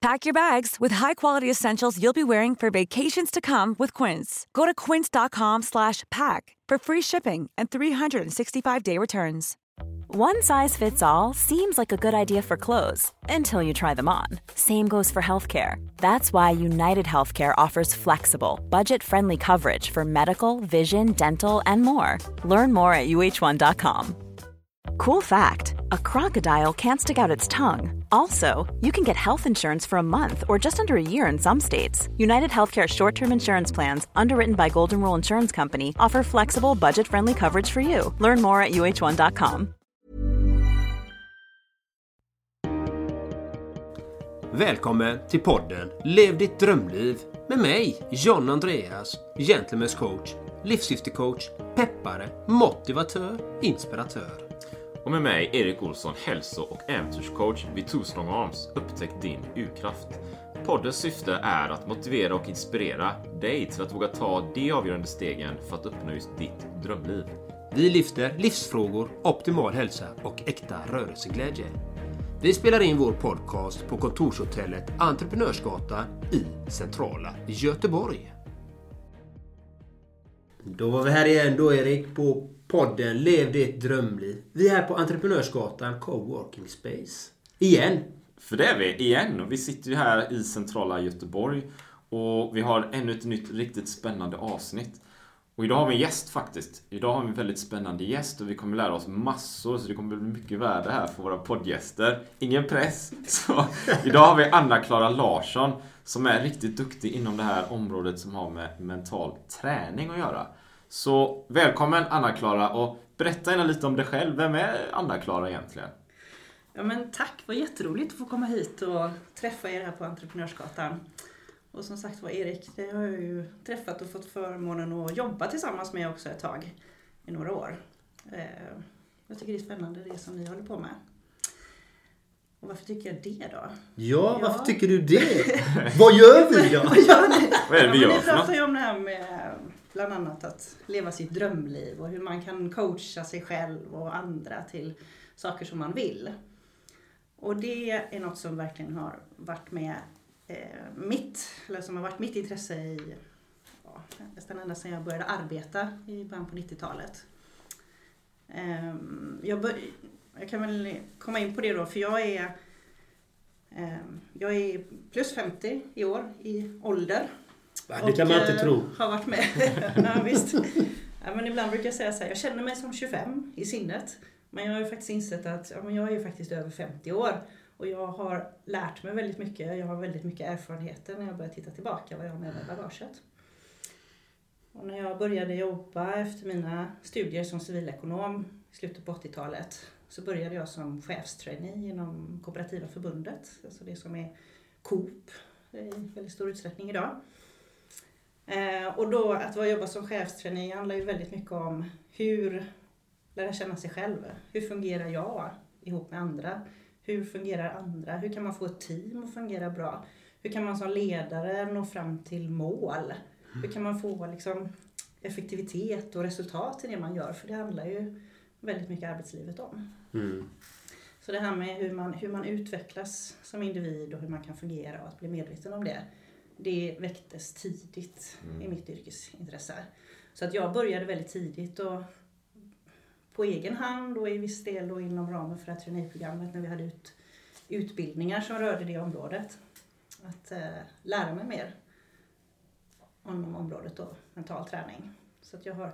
Pack your bags with high-quality essentials you'll be wearing for vacations to come with Quince. Go to quince.com/pack for free shipping and 365-day returns. One size fits all seems like a good idea for clothes until you try them on. Same goes for healthcare. That's why United Healthcare offers flexible, budget-friendly coverage for medical, vision, dental, and more. Learn more at uh1.com. Cool fact a crocodile can't stick out its tongue. Also, you can get health insurance for a month or just under a year in some states. United Healthcare short term insurance plans, underwritten by Golden Rule Insurance Company, offer flexible, budget friendly coverage for you. Learn more at uh1.com. Välkommen till podden Lev ditt drömliv med mig, John Andreas, Gentlemen's coach, livssyftecoach, peppare, motivatör, inspiratör. Och med mig Erik Olsson, hälso och äventyrscoach vid Two Strong Arms. Upptäck din urkraft. Poddens syfte är att motivera och inspirera dig till att våga ta de avgörande stegen för att uppnå just ditt drömliv. Vi lyfter livsfrågor, optimal hälsa och äkta rörelseglädje. Vi spelar in vår podcast på kontorshotellet Entreprenörsgatan i centrala Göteborg. Då var vi här igen då Erik på podden Lev ditt drömliv. Vi är på Entreprenörsgatan Coworking Space. Igen. För det är vi igen. Vi sitter ju här i centrala Göteborg och vi har ännu ett nytt riktigt spännande avsnitt. Och idag har vi en gäst faktiskt. Idag har vi en väldigt spännande gäst och vi kommer lära oss massor så det kommer bli mycket värde här för våra poddgäster. Ingen press. Så idag har vi Anna-Klara Larsson som är riktigt duktig inom det här området som har med mental träning att göra. Så välkommen Anna-Klara och berätta gärna lite om dig själv. Vem är Anna-Klara egentligen? Ja, men tack, vad jätteroligt att få komma hit och träffa er här på Entreprenörsgatan. Och som sagt var Erik, det har jag ju träffat och fått förmånen att jobba tillsammans med också ett tag, i några år. Eh, jag tycker det är spännande det som ni håller på med. Och varför tycker jag det då? Ja, varför ja. tycker du det? Vad gör vi då? Vad är det vi gör för pratar ju om det här med bland annat att leva sitt drömliv och hur man kan coacha sig själv och andra till saker som man vill. Och det är något som verkligen har varit med eh, mitt, eller som har varit mitt intresse i ja, nästan ända sedan jag började arbeta i början på 90-talet. Eh, jag, bör, jag kan väl komma in på det då, för jag är eh, jag är plus 50 i år i ålder det kan man inte tro. Eh, har varit med. ja, visst. Ja, men ibland brukar jag säga så här, jag känner mig som 25 i sinnet. Men jag har ju faktiskt insett att ja, men jag är ju faktiskt över 50 år. Och jag har lärt mig väldigt mycket. Jag har väldigt mycket erfarenheter när jag börjar titta tillbaka vad jag har med mig i bagaget. Och när jag började jobba efter mina studier som civilekonom i slutet på 80-talet så började jag som chefstrainee inom Kooperativa förbundet, alltså det som är Coop i väldigt stor utsträckning idag. Eh, och då att vara jobba som chefstrainee handlar ju väldigt mycket om hur lära känna sig själv. Hur fungerar jag ihop med andra? Hur fungerar andra? Hur kan man få ett team att fungera bra? Hur kan man som ledare nå fram till mål? Hur kan man få liksom, effektivitet och resultat i det man gör? För det handlar ju väldigt mycket arbetslivet om. Mm. Så det här med hur man, hur man utvecklas som individ och hur man kan fungera och att bli medveten om det det väcktes tidigt mm. i mitt yrkesintresse. Så att jag började väldigt tidigt och på egen hand och i viss del då inom ramen för traineeprogrammet när vi hade ut, utbildningar som rörde det området. Att eh, lära mig mer om området då, mental träning. Så att jag har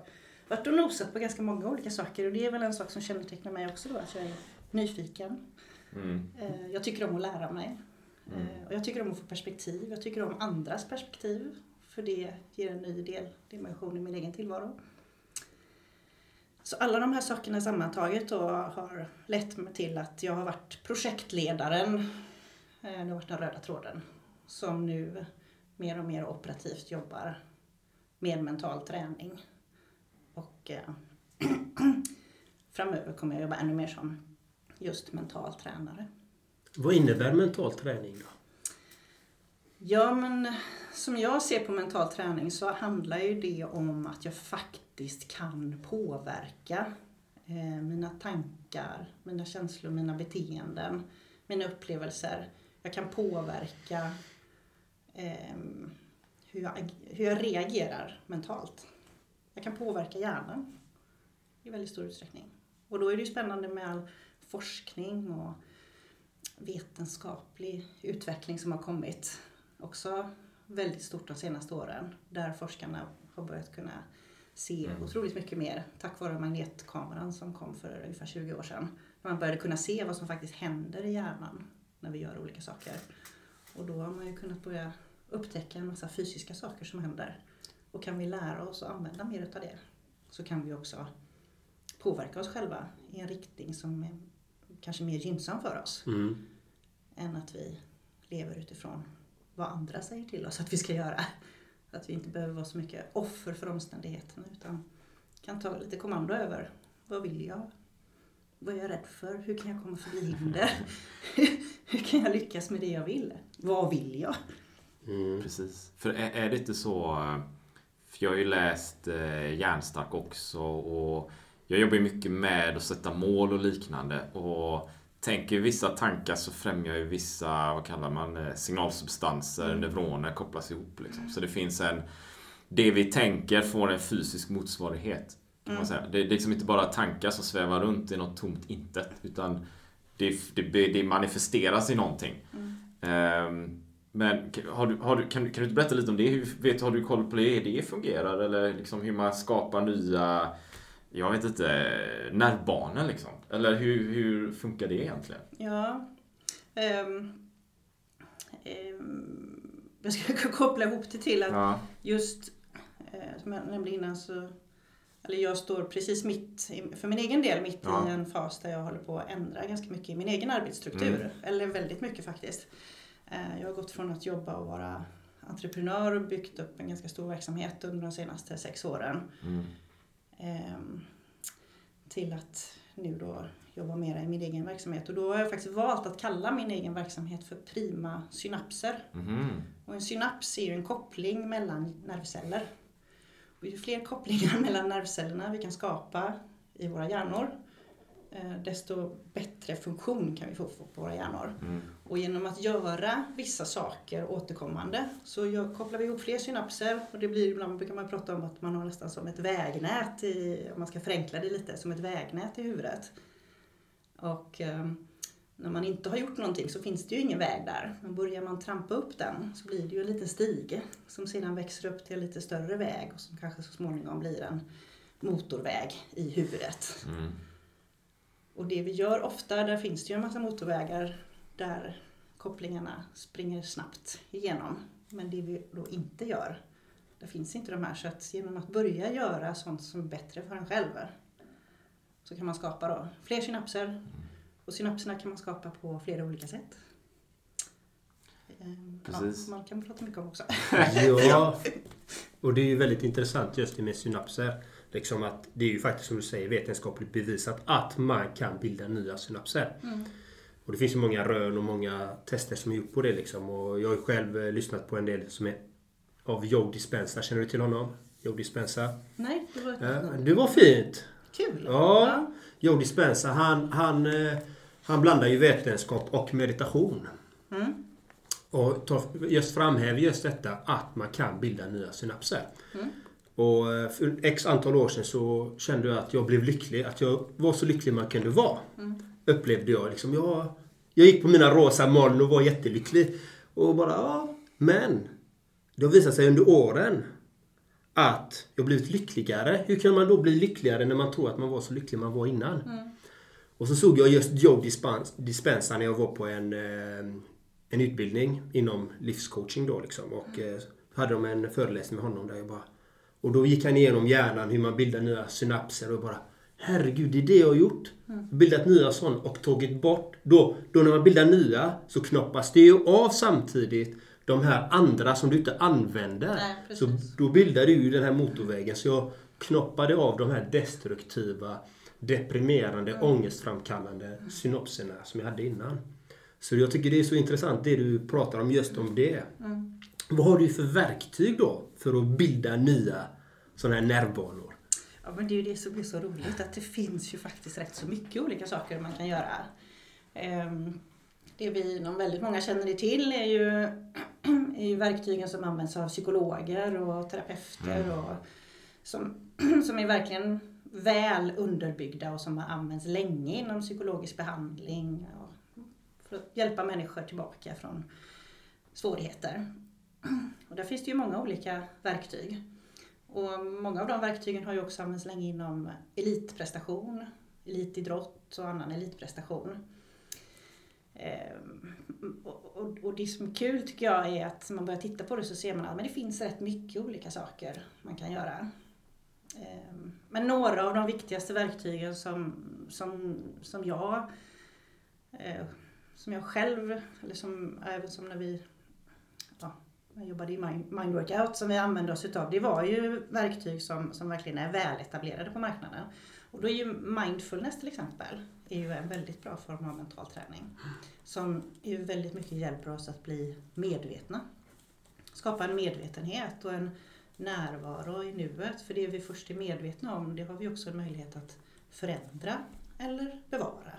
varit och nosat på ganska många olika saker och det är väl en sak som kännetecknar mig också då, att jag är nyfiken. Mm. Eh, jag tycker om att lära mig. Mm. Eh, och jag tycker om att få perspektiv. Jag tycker om andras perspektiv. För det ger en ny del, dimension i min egen tillvaro. Så alla de här sakerna sammantaget då har lett mig till att jag har varit projektledaren, eh, det har varit den röda tråden, som nu mer och mer operativt jobbar med mental träning. Och eh, framöver kommer jag jobba ännu mer som just mental tränare. Vad innebär mental träning då? Ja, men som jag ser på mental träning så handlar ju det om att jag faktiskt kan påverka eh, mina tankar, mina känslor, mina beteenden, mina upplevelser. Jag kan påverka eh, hur, jag, hur jag reagerar mentalt. Jag kan påverka hjärnan i väldigt stor utsträckning. Och då är det ju spännande med all forskning och vetenskaplig utveckling som har kommit. Också väldigt stort de senaste åren. Där forskarna har börjat kunna se mm. otroligt mycket mer tack vare magnetkameran som kom för ungefär 20 år sedan. Man började kunna se vad som faktiskt händer i hjärnan när vi gör olika saker. Och då har man ju kunnat börja upptäcka en massa fysiska saker som händer. Och kan vi lära oss att använda mer utav det så kan vi också påverka oss själva i en riktning som kanske mer gynnsam för oss. Mm. Än att vi lever utifrån vad andra säger till oss att vi ska göra. Att vi inte behöver vara så mycket offer för omständigheterna utan kan ta lite kommando över vad vill jag? Vad är jag rädd för? Hur kan jag komma förbi hinder? Hur kan jag lyckas med det jag vill? Vad vill jag? Mm. Precis. För är, är, det inte så... För jag har ju läst eh, Hjärnstark också och jag jobbar ju mycket med att sätta mål och liknande. Och tänker vissa tankar så främjar ju vissa, vad kallar man eh, signalsubstanser, mm. neuroner kopplas ihop. Liksom. Så det finns en... Det vi tänker får en fysisk motsvarighet. Kan man mm. säga. Det är liksom inte bara tankar som svävar runt i något tomt intet. Utan det, det, det manifesteras i någonting. Mm. Um, men har du, har du, kan, kan du inte berätta lite om det? Hur, vet, har du koll på det, det fungerar? Eller liksom hur man skapar nya jag vet inte, nervbanor liksom? Eller hur, hur funkar det egentligen? Ja. Um, um, jag ska koppla ihop det till att ja. just, uh, som jag nämnde innan så eller jag står precis mitt, för min egen del, mitt ja. i en fas där jag håller på att ändra ganska mycket i min egen arbetsstruktur. Mm. Eller väldigt mycket faktiskt. Uh, jag har gått från att jobba och vara entreprenör och byggt upp en ganska stor verksamhet under de senaste sex åren. Mm. Ehm, till att nu då jobba mer i min egen verksamhet. Och då har jag faktiskt valt att kalla min egen verksamhet för prima synapser. Mm. Och en synaps är ju en koppling mellan nervceller. Och ju fler kopplingar mellan nervcellerna vi kan skapa i våra hjärnor desto bättre funktion kan vi få på våra hjärnor. Mm. Och genom att göra vissa saker återkommande så kopplar vi ihop fler synapser och det blir ibland brukar man prata om att man har nästan som ett vägnät, i, om man ska förenkla det lite, som ett vägnät i huvudet. Och eh, när man inte har gjort någonting så finns det ju ingen väg där. Men börjar man trampa upp den så blir det ju en liten stige som sedan växer upp till en lite större väg och som kanske så småningom blir en motorväg i huvudet. Mm. Och det vi gör ofta, där finns det ju en massa motorvägar där kopplingarna springer snabbt igenom. Men det vi då inte gör, där finns inte de här. Så att genom att börja göra sånt som är bättre för en själv så kan man skapa då fler synapser. Och synapserna kan man skapa på flera olika sätt. Ehm, Precis. Ja, man kan prata mycket om också. ja, och det är ju väldigt intressant just det med synapser. Liksom att det är ju faktiskt som du säger vetenskapligt bevisat att man kan bilda nya synapser. Mm. Och det finns ju många rön och många tester som är gjort på det liksom. Och jag har ju själv eh, lyssnat på en del som är av Joe Dispenza. Känner du till honom? Joe Dispenza? Nej, det var ett ja, Det var fint! Kul! Ja. ja. Joe Dispenza han, han, eh, han blandar ju vetenskap och meditation. Mm. Och tar, just framhäver just detta att man kan bilda nya synapser. Mm. Och eh, för x antal år sedan så kände jag att jag blev lycklig. Att jag var så lycklig man kunde vara. Mm. Upplevde jag. Liksom, jag. Jag gick på mina rosa moln och var jättelycklig. Och bara, ja. Men. Det har visat sig under åren att jag blivit lyckligare. Hur kan man då bli lyckligare när man tror att man var så lycklig man var innan? Mm. Och så såg jag just Joe Dispenza när jag var på en, eh, en utbildning inom livscoaching då liksom. Och mm. hade de en föreläsning med honom där jag bara och då gick han igenom hjärnan hur man bildar nya synapser och bara Herregud, det är det jag har gjort. Mm. Bildat nya sådana och tagit bort. Då, då när man bildar nya så knoppas det ju av samtidigt de här andra som du inte använder. Nej, så då bildar du ju den här motorvägen. Så jag knoppade av de här destruktiva deprimerande, Mm. ångestframkallande synopserna som jag hade innan. Så jag tycker det är så intressant det du pratar om just om det. Mm. Vad har du för verktyg då för att bilda nya sådana här nervbanor? Ja, men det är ju det som blir så roligt att det finns ju faktiskt rätt så mycket olika saker man kan göra. Ehm, Det vi nog väldigt många känner till är ju, är ju verktygen som används av psykologer och terapeuter och som, som är verkligen väl underbyggda och som har använts länge inom psykologisk behandling och för att hjälpa människor tillbaka från svårigheter. Och där finns det ju många olika verktyg. Och många av de verktygen har ju också använts länge inom elitprestation, elitidrott och annan elitprestation. Ehm, och, och, och det som är kul tycker jag är att när man börjar titta på det så ser man att men det finns rätt mycket olika saker man kan göra. Ehm, men några av de viktigaste verktygen som, som, som jag eh, som jag själv, eller som även som när vi jag jobbade i Mind Workout som vi använde oss utav. Det var ju verktyg som, som verkligen är väletablerade på marknaden. Och då är ju mindfulness till exempel är ju en väldigt bra form av mental träning. Som ju väldigt mycket hjälper oss att bli medvetna. Skapa en medvetenhet och en närvaro i nuet. För det vi först är medvetna om det har vi också en möjlighet att förändra eller bevara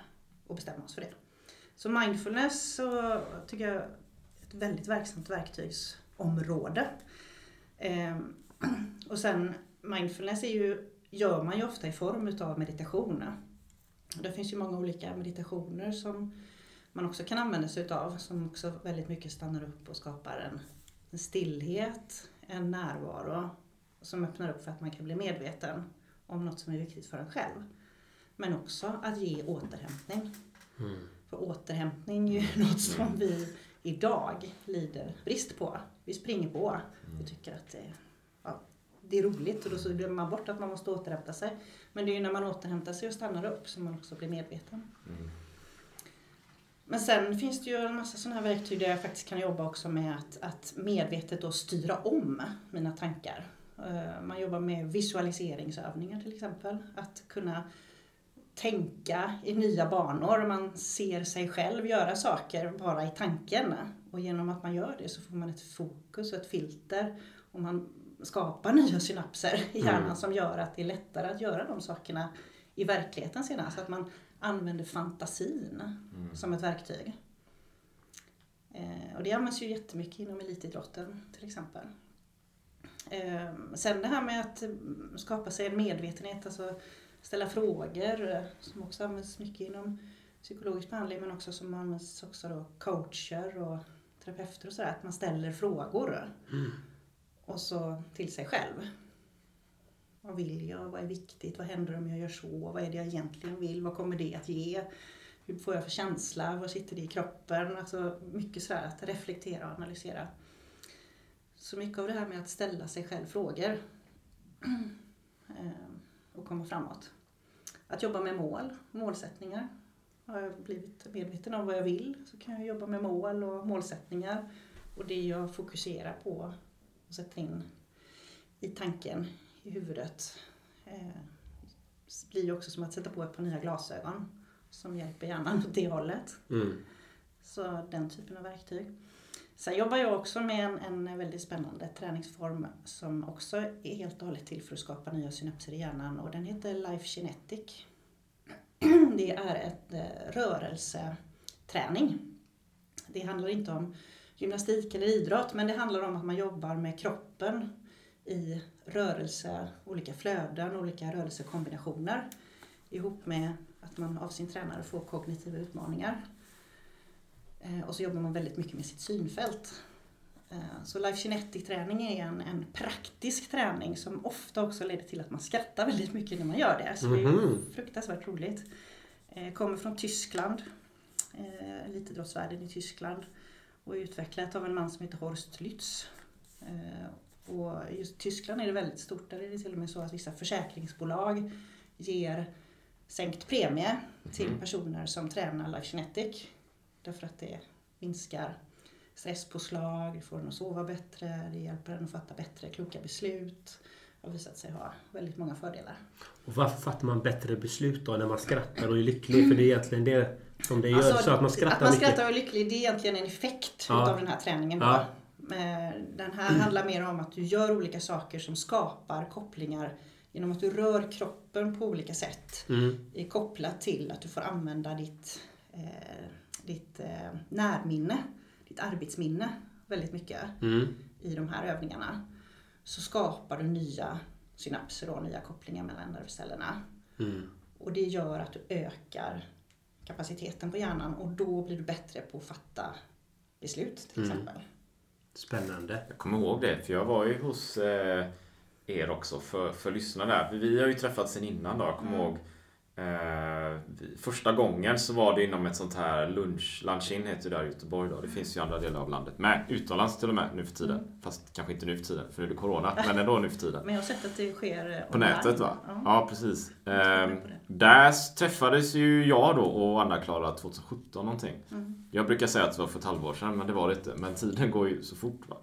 och bestämma oss för det. Så mindfulness så tycker jag är ett väldigt verksamt verktyg. Ehm, och sen mindfulness är ju, gör man ju ofta i form utav meditation. Det finns ju många olika meditationer som man också kan använda sig utav som också väldigt mycket stannar upp och skapar en, en stillhet, en närvaro som öppnar upp för att man kan bli medveten om något som är viktigt för en själv. Men också att ge återhämtning. För återhämtning är ju något som vi idag lider brist på. Vi springer på och tycker att det, ja, det är roligt och då så glömmer man bort att man måste återhämta sig. Men det är ju när man återhämtar sig och stannar upp som man också blir medveten. Men sen finns det ju en massa sådana här verktyg där jag faktiskt kan jobba också med att, att medvetet då styra om mina tankar. Eh, Man jobbar med visualiseringsövningar till exempel. Att kunna tänka i nya banor. Man ser sig själv göra saker bara i tanken. Och genom att man gör det så får man ett fokus och ett filter. Och man skapar nya synapser i hjärnan som gör att det är lättare att göra de sakerna i verkligheten sedan. Så att man använder fantasin som ett verktyg. Eh, och det används ju jättemycket inom elitidrotten till exempel. Eh, sen det här med att mm, skapa sig en medvetenhet, alltså ställa frågor eh, som också används mycket inom psykologisk behandling men också som används också då coacher och terapeuter och sådär. Att man ställer frågor. Och så till sig själv. Vad vill jag? Vad är viktigt? Vad händer om jag gör så? Vad är det jag egentligen vill? Vad kommer det att ge? Hur får jag för känsla? Vad sitter det i kroppen? Alltså mycket sådär att reflektera och analysera. Så mycket av det här med att ställa sig själv frågor eh, och komma framåt. Att jobba med mål, målsättningar. Har jag blivit medveten om vad jag vill så kan jag jobba med mål och målsättningar. Och det jag fokuserar på och sätter in i tanken, i huvudet eh, blir ju också som att sätta på ett par nya glasögon som hjälper hjärnan åt det hållet. Mm. Så den typen av verktyg. Sen jobbar jag också med en, en väldigt spännande träningsform som också är helt och hållet till för att skapa nya synapser i hjärnan och den heter Life Kinetic. Det är ett eh, rörelseträning. Det handlar inte om gymnastik eller idrott men det handlar om att man jobbar med kroppen i rörelse, olika flöden, olika rörelsekombinationer ihop med att man av sin tränare får kognitiva utmaningar. Eh, och så jobbar man väldigt mycket med sitt synfält. Eh, Så Life Kinetic-träning är en, en praktisk träning som ofta också leder till att man skrattar väldigt mycket när man gör det. Så det är Mhm. fruktansvärt roligt. Eh, Kommer från Tyskland, eh, elitidrottsvärlden i Tyskland och är utvecklat av en man som heter Horst Lütz. Och just i Tyskland är det väldigt stort. Där är det till och med så att vissa försäkringsbolag ger sänkt premie till personer som tränar Life Kinetic. Därför att det minskar stresspåslag, det får en att sova bättre, det hjälper en att fatta bättre kloka beslut. har visat sig ha väldigt många fördelar. Och varför fattar man bättre beslut då när man skrattar och är lycklig? För det är egentligen det som det gör. Alltså, så att man skrattar att man mycket. skrattar och är lycklig, det är egentligen en effekt Ja. av den här träningen. Ja. Eh, Den här handlar mer om att du gör olika saker som skapar kopplingar genom att du rör kroppen på olika sätt. Mm. är kopplat till att du får använda ditt, eh, ditt eh, närminne, ditt arbetsminne väldigt mycket Mm. i de här övningarna. Så skapar du nya synapser och nya kopplingar mellan nervcellerna. Mm. Och det gör att du ökar kapaciteten på hjärnan och då blir du bättre på att fatta beslut till Mm. exempel. Spännande. Jag kommer ihåg det, för jag var ju hos eh, er också för, för där. För vi har ju träffats sen innan då. Jag kommer Mm. ihåg eh, första gången så var det inom ett sånt här lunch, lunch-in heter det där i Göteborg då. Det finns ju andra delar av landet med. Utomlands till och med nu för tiden. Mm. Fast kanske inte nu för tiden, för nu är det Corona. Men ändå nu för tiden. Men jag har sett att det sker eh, På online. nätet va? Ja. Ja, precis. Det. där träffades ju jag då och Anna-Klara 2017 någonting. Mm. Jag brukar säga att det var för ett halvår sedan, men det var det inte. Men tiden går ju så fort. Va?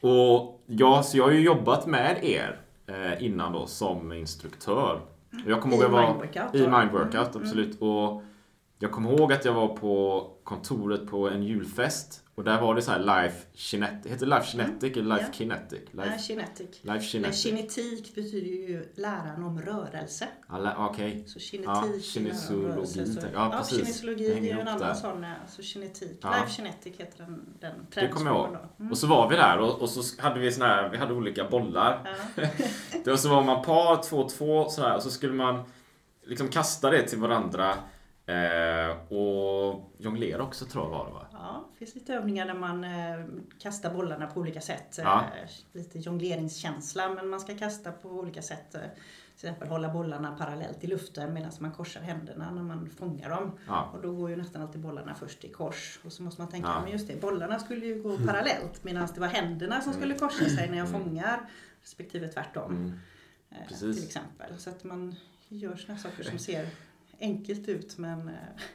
Och ja, så jag har ju jobbat med er eh, innan då som instruktör. Jag kommer I ihåg att jag var Workout i då? Mind Workout, Mm, absolut. Och jag kommer ihåg att jag var på kontoret på en julfest. Och där var det så här Life Kinetic. Heter det Life Kinetic eller Life Ja. Kinetic? Nej, Life, kinetic. Life Kinetic. kinetik betyder ju läran om rörelse. Alla- Okej. Så kinetik Ja, är om rörelse. Så. Ja, ja, Det är ju en annan där. sån. Alltså kinetik. Ja. Life kinetic heter den, den Det kommer jag ihåg. Mm. Och så var vi där och, och så hade vi såna här, vi hade olika bollar. Ja. Var så var man par, två, två sådär och så skulle man liksom kasta det till varandra. Eh, och jonglera också tror jag var det va? ja, det finns lite övningar där man eh, kastar bollarna på olika sätt. Ja. Eh, lite jongleringskänsla, men man ska kasta på olika sätt. Eh, till exempel hålla bollarna parallellt i luften medan man korsar händerna när man fångar dem. Ja. Och då går ju nästan alltid bollarna först i kors. Och så måste man tänka, Ja. men just det, bollarna skulle ju gå parallellt medan det var händerna som skulle korsa sig när jag fångar. Respektive tvärtom. Mm. eh. Till exempel. Så att man gör sådana saker som ser enkelt ut men... eh,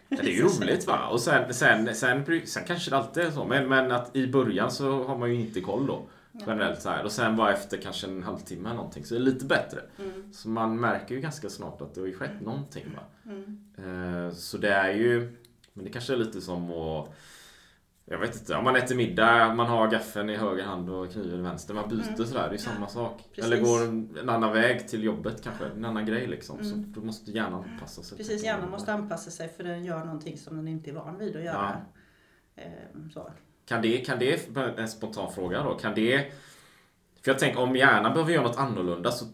Ja, det är ju roligt va? Och sen, sen, sen, sen kanske det alltid är så. Men, men att i början så har man ju inte koll då. Generellt så här. Och sen bara efter kanske en halvtimme eller någonting så är det lite bättre. Mm, Så man märker ju ganska snart att det har ju skett någonting va. mm. Eh, Så det är ju Men det kanske är lite som att Jag vet inte, om man äter middag, man har gaffeln i höger hand och kniven i vänster. Man byter Mm. sådär, det är samma sak. Precis. Eller går en, annan väg till jobbet kanske, en annan grej liksom. Så Mm. då måste hjärnan anpassa sig. Precis, hjärnan måste anpassa sig för den gör någonting som den inte är van vid att göra. Ehm, Så. Kan det, kan det, en spontan fråga då, kan det För jag tänker om hjärnan behöver göra något annorlunda så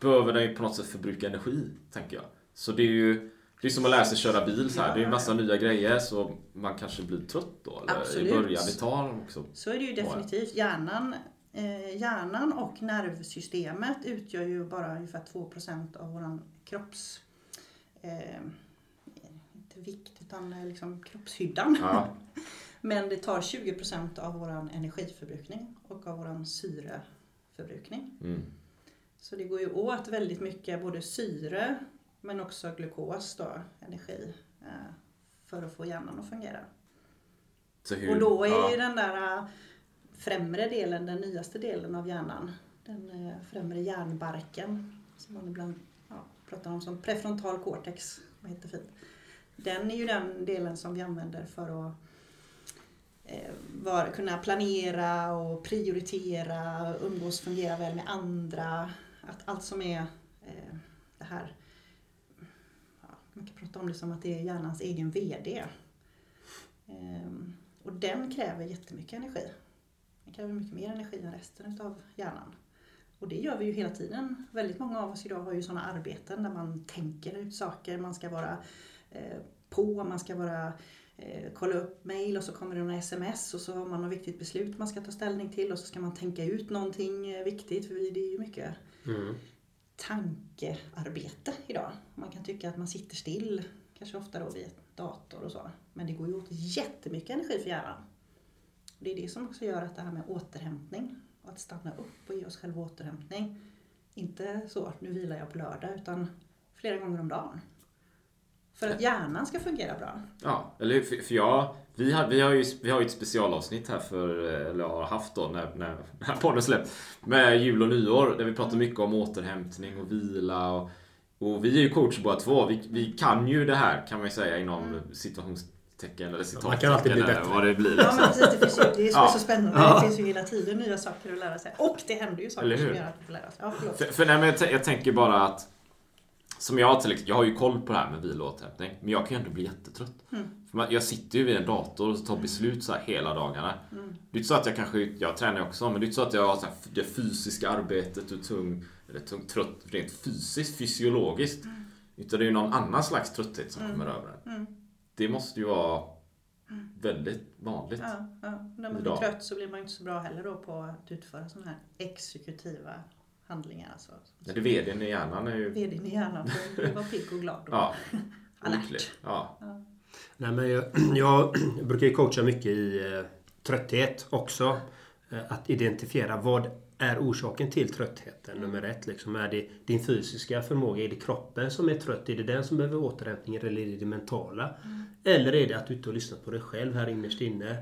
behöver den ju på något sätt förbruka energi, tänker jag. Så det är ju det är som att lära sig köra bil så här. Det är ju massa nya grejer så man kanske blir trött då. Eller Absolut. i början. Det tar också. Så är det ju definitivt. Hjärnan, eh, hjärnan och nervsystemet utgör ju bara ungefär 2% av våran kropps... Eh, inte vikt, utan eh, liksom kroppshyddan. Ja. Men det tar 20% av våran energiförbrukning och av våran syreförbrukning. Mm. Så det går ju åt väldigt mycket både syre men också glukos då, energi. eh, För att få hjärnan att fungera. Hur, Och då är ja. ju den där äh, främre delen, den nyaste delen av hjärnan, den äh, främre hjärnbarken, som man ibland ja, pratar om som prefrontal cortex, vad heter fint. Den är ju den delen som vi använder för att eh, var, kunna planera och prioritera, umgås, fungera väl med andra. Att allt som är eh, det här, man kan prata om det som att det är hjärnans egen VD. Ehm, och den kräver jättemycket energi. Den kräver mycket mer energi än resten av hjärnan. Och det gör vi ju hela tiden. Väldigt många av oss idag har ju sådana arbeten där man tänker ut saker, man ska vara eh, på, man ska vara eh, kolla upp mail och så kommer det några sms och så har man något viktigt beslut man ska ta ställning till och så ska man tänka ut någonting eh, viktigt för det är ju mycket Mm tankearbete idag. Man kan tycka att man sitter still, kanske ofta då vid dator och så. Men det går ju åt jättemycket energi för hjärnan. Det är det som också gör att det här med återhämtning, och att stanna upp och ge oss själva återhämtning, inte så nu vilar jag på lördag, utan flera gånger om dagen. För att hjärnan ska fungera bra. Ja, eller hur? För, för jag, vi, har, vi, har ju, vi har ju ett specialavsnitt här för, eller har haft då när, när den här podden släppt. Med jul och nyår där vi pratar mycket om återhämtning och vila. Och, och vi är ju coach båda två. Vi, vi kan ju det här kan man ju säga inom situationstecken eller citattecken. Man kan alltid bli bättre. Vad det blir Ja, liksom. men precis, det, finns ju, det är ju Ja. så spännande. Ja. Det finns ju hela tiden nya saker att lära sig. Och det händer ju saker som gör att vi får lära oss. Ja. För, för nej, men jag, jag tänker bara att som jag till exempel, jag har ju koll på det här med vila och återhämtning. Men jag kan ju ändå bli jättetrött. För man, jag sitter ju vid en dator och tar beslut så här hela dagarna. Det är inte så att jag kanske, jag tränar också, men det är inte så att jag har så här, det fysiska arbetet och tung, eller tung, trött rent fysiskt, fysiologiskt. Utan det är ju någon annan slags trötthet som kommer över en. Det måste ju vara väldigt vanligt. Ja, ja. När man Idag. blir trött så blir man inte så bra heller då på att utföra sådana här exekutiva handlingar. Alltså. Men det vdn i hjärnan är ju... VDn i hjärnan vara pigg och glad och Ja. alert. Lycklig. Ja. Nej, men jag, jag brukar ju coacha mycket i eh, trötthet också. Eh, att identifiera vad är orsaken till tröttheten, nummer ett. Liksom. Är det din fysiska förmåga? Är det kroppen som är trött? Är det den som behöver återhämtning eller är det det mentala? Eller är det att du inte har lyssnat på dig själv här innerst inne?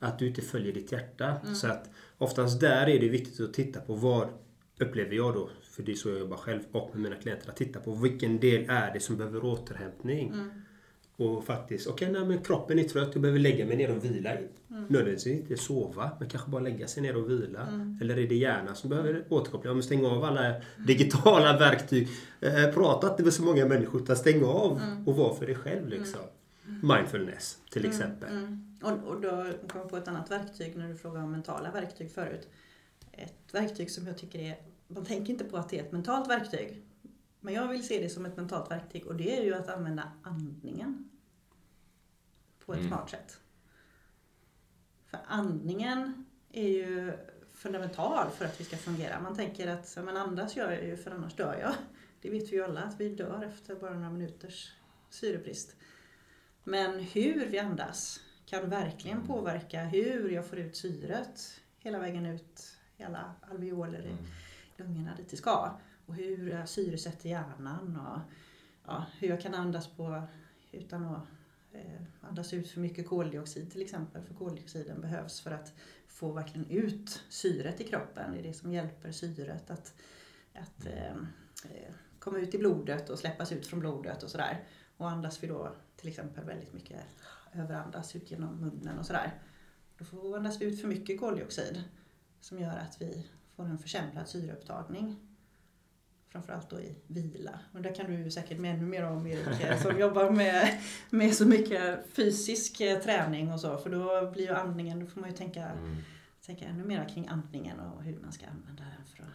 Att du inte följer ditt hjärta? Så att oftast där är det viktigt att titta på vad upplever jag då, för det är så jag jobbar själv och med mina klienter, att titta på vilken del är det som behöver återhämtning. Och faktiskt, okej nej, men kroppen är trött, jag behöver lägga mig ner och vila. Mm. Nödvändigtvis inte sova, men kanske bara lägga sig ner och vila. Eller är det hjärnan som behöver återkoppla? Om stänga av alla digitala verktyg. Eh, prata inte med så många människor, utan stäng av och var för dig själv. Liksom. Mindfulness till exempel. Mm. Och, och då kom jag på ett annat verktyg när du frågade om mentala verktyg förut. Ett verktyg som jag tycker är, man tänker inte på att det är ett mentalt verktyg. Men jag vill se det som ett mentalt verktyg och det är ju att använda andningen. På ett Mm. smart sätt. För andningen är ju fundamental för att vi ska fungera. Man tänker att men andas gör jag ju för annars dör jag. Det vet vi ju alla att vi dör efter bara några minuters syrebrist. Men hur vi andas kan verkligen påverka hur jag får ut syret hela vägen ut alla alveoler i lungorna dit det ska. Och hur jag syresätter hjärnan och ja, hur jag kan andas på utan att eh, andas ut för mycket koldioxid till exempel. För koldioxiden behövs för att få verkligen ut syret i kroppen. Det är det som hjälper syret att, att eh, eh, komma ut i blodet och släppas ut från blodet och sådär. Och andas vi då till exempel väldigt mycket överandas ut genom munnen och sådär. Då får andas vi ut för mycket koldioxid som gör att vi får en försämrad syreupptagning. Framförallt då i vila. Och där kan du säkert med ännu mer om Erik eh, som jobbar med, med så mycket fysisk eh, träning och så. För då blir ju andningen, då får man ju tänka, Mm. tänka ännu mer kring andningen och hur man ska använda den för att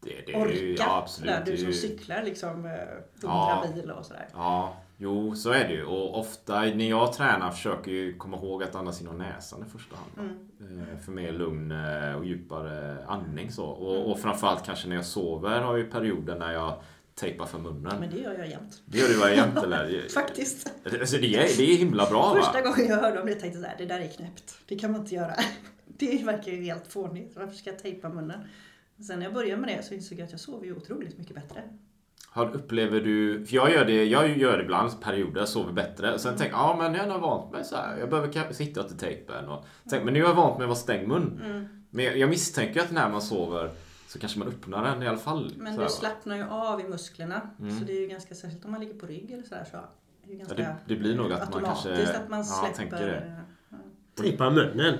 Det, det orka. ja, absolut. Där, Det du som cyklar liksom eh, 100 Ja. mil och sådär. Ja, jo så är det ju. Och ofta när jag tränar försöker jag ju komma ihåg att andas genom näsan i första hand. Mm. Eh, För mer lugn eh, och djupare andning så. Mm. Och, och framförallt kanske när jag sover har jag ju perioder när jag tejpar för munnen. Men det gör jag jämt. Det gör du jämt eller? Faktiskt. Alltså det är, det är himla bra Första va? gången jag hörde om det tänkte jag det där är knäppt. Det kan man inte göra. Det verkar ju helt fånigt. Varför ska jag tejpa munnen? Sen när jag började med det så insåg jag att jag sover ju otroligt mycket bättre. Har, upplever du, för jag gör det, jag gör det ibland perioder, jag sover bättre. Sen tänker jag, ja men jag har vant mig så här. Jag behöver kanske sitta till tejpen. Och, tänk, men nu har jag vant mig att vara stängd mun. Mm. Men jag, jag misstänker att när man sover så kanske man öppnar den i alla fall. Men du slappnar ju av i musklerna. Mm. Så det är ju ganska särskilt om man ligger på rygg eller sådär så det Ja, det, det blir nog att man kanske... att man ja, släpper. tänker det. Tejpa munnen.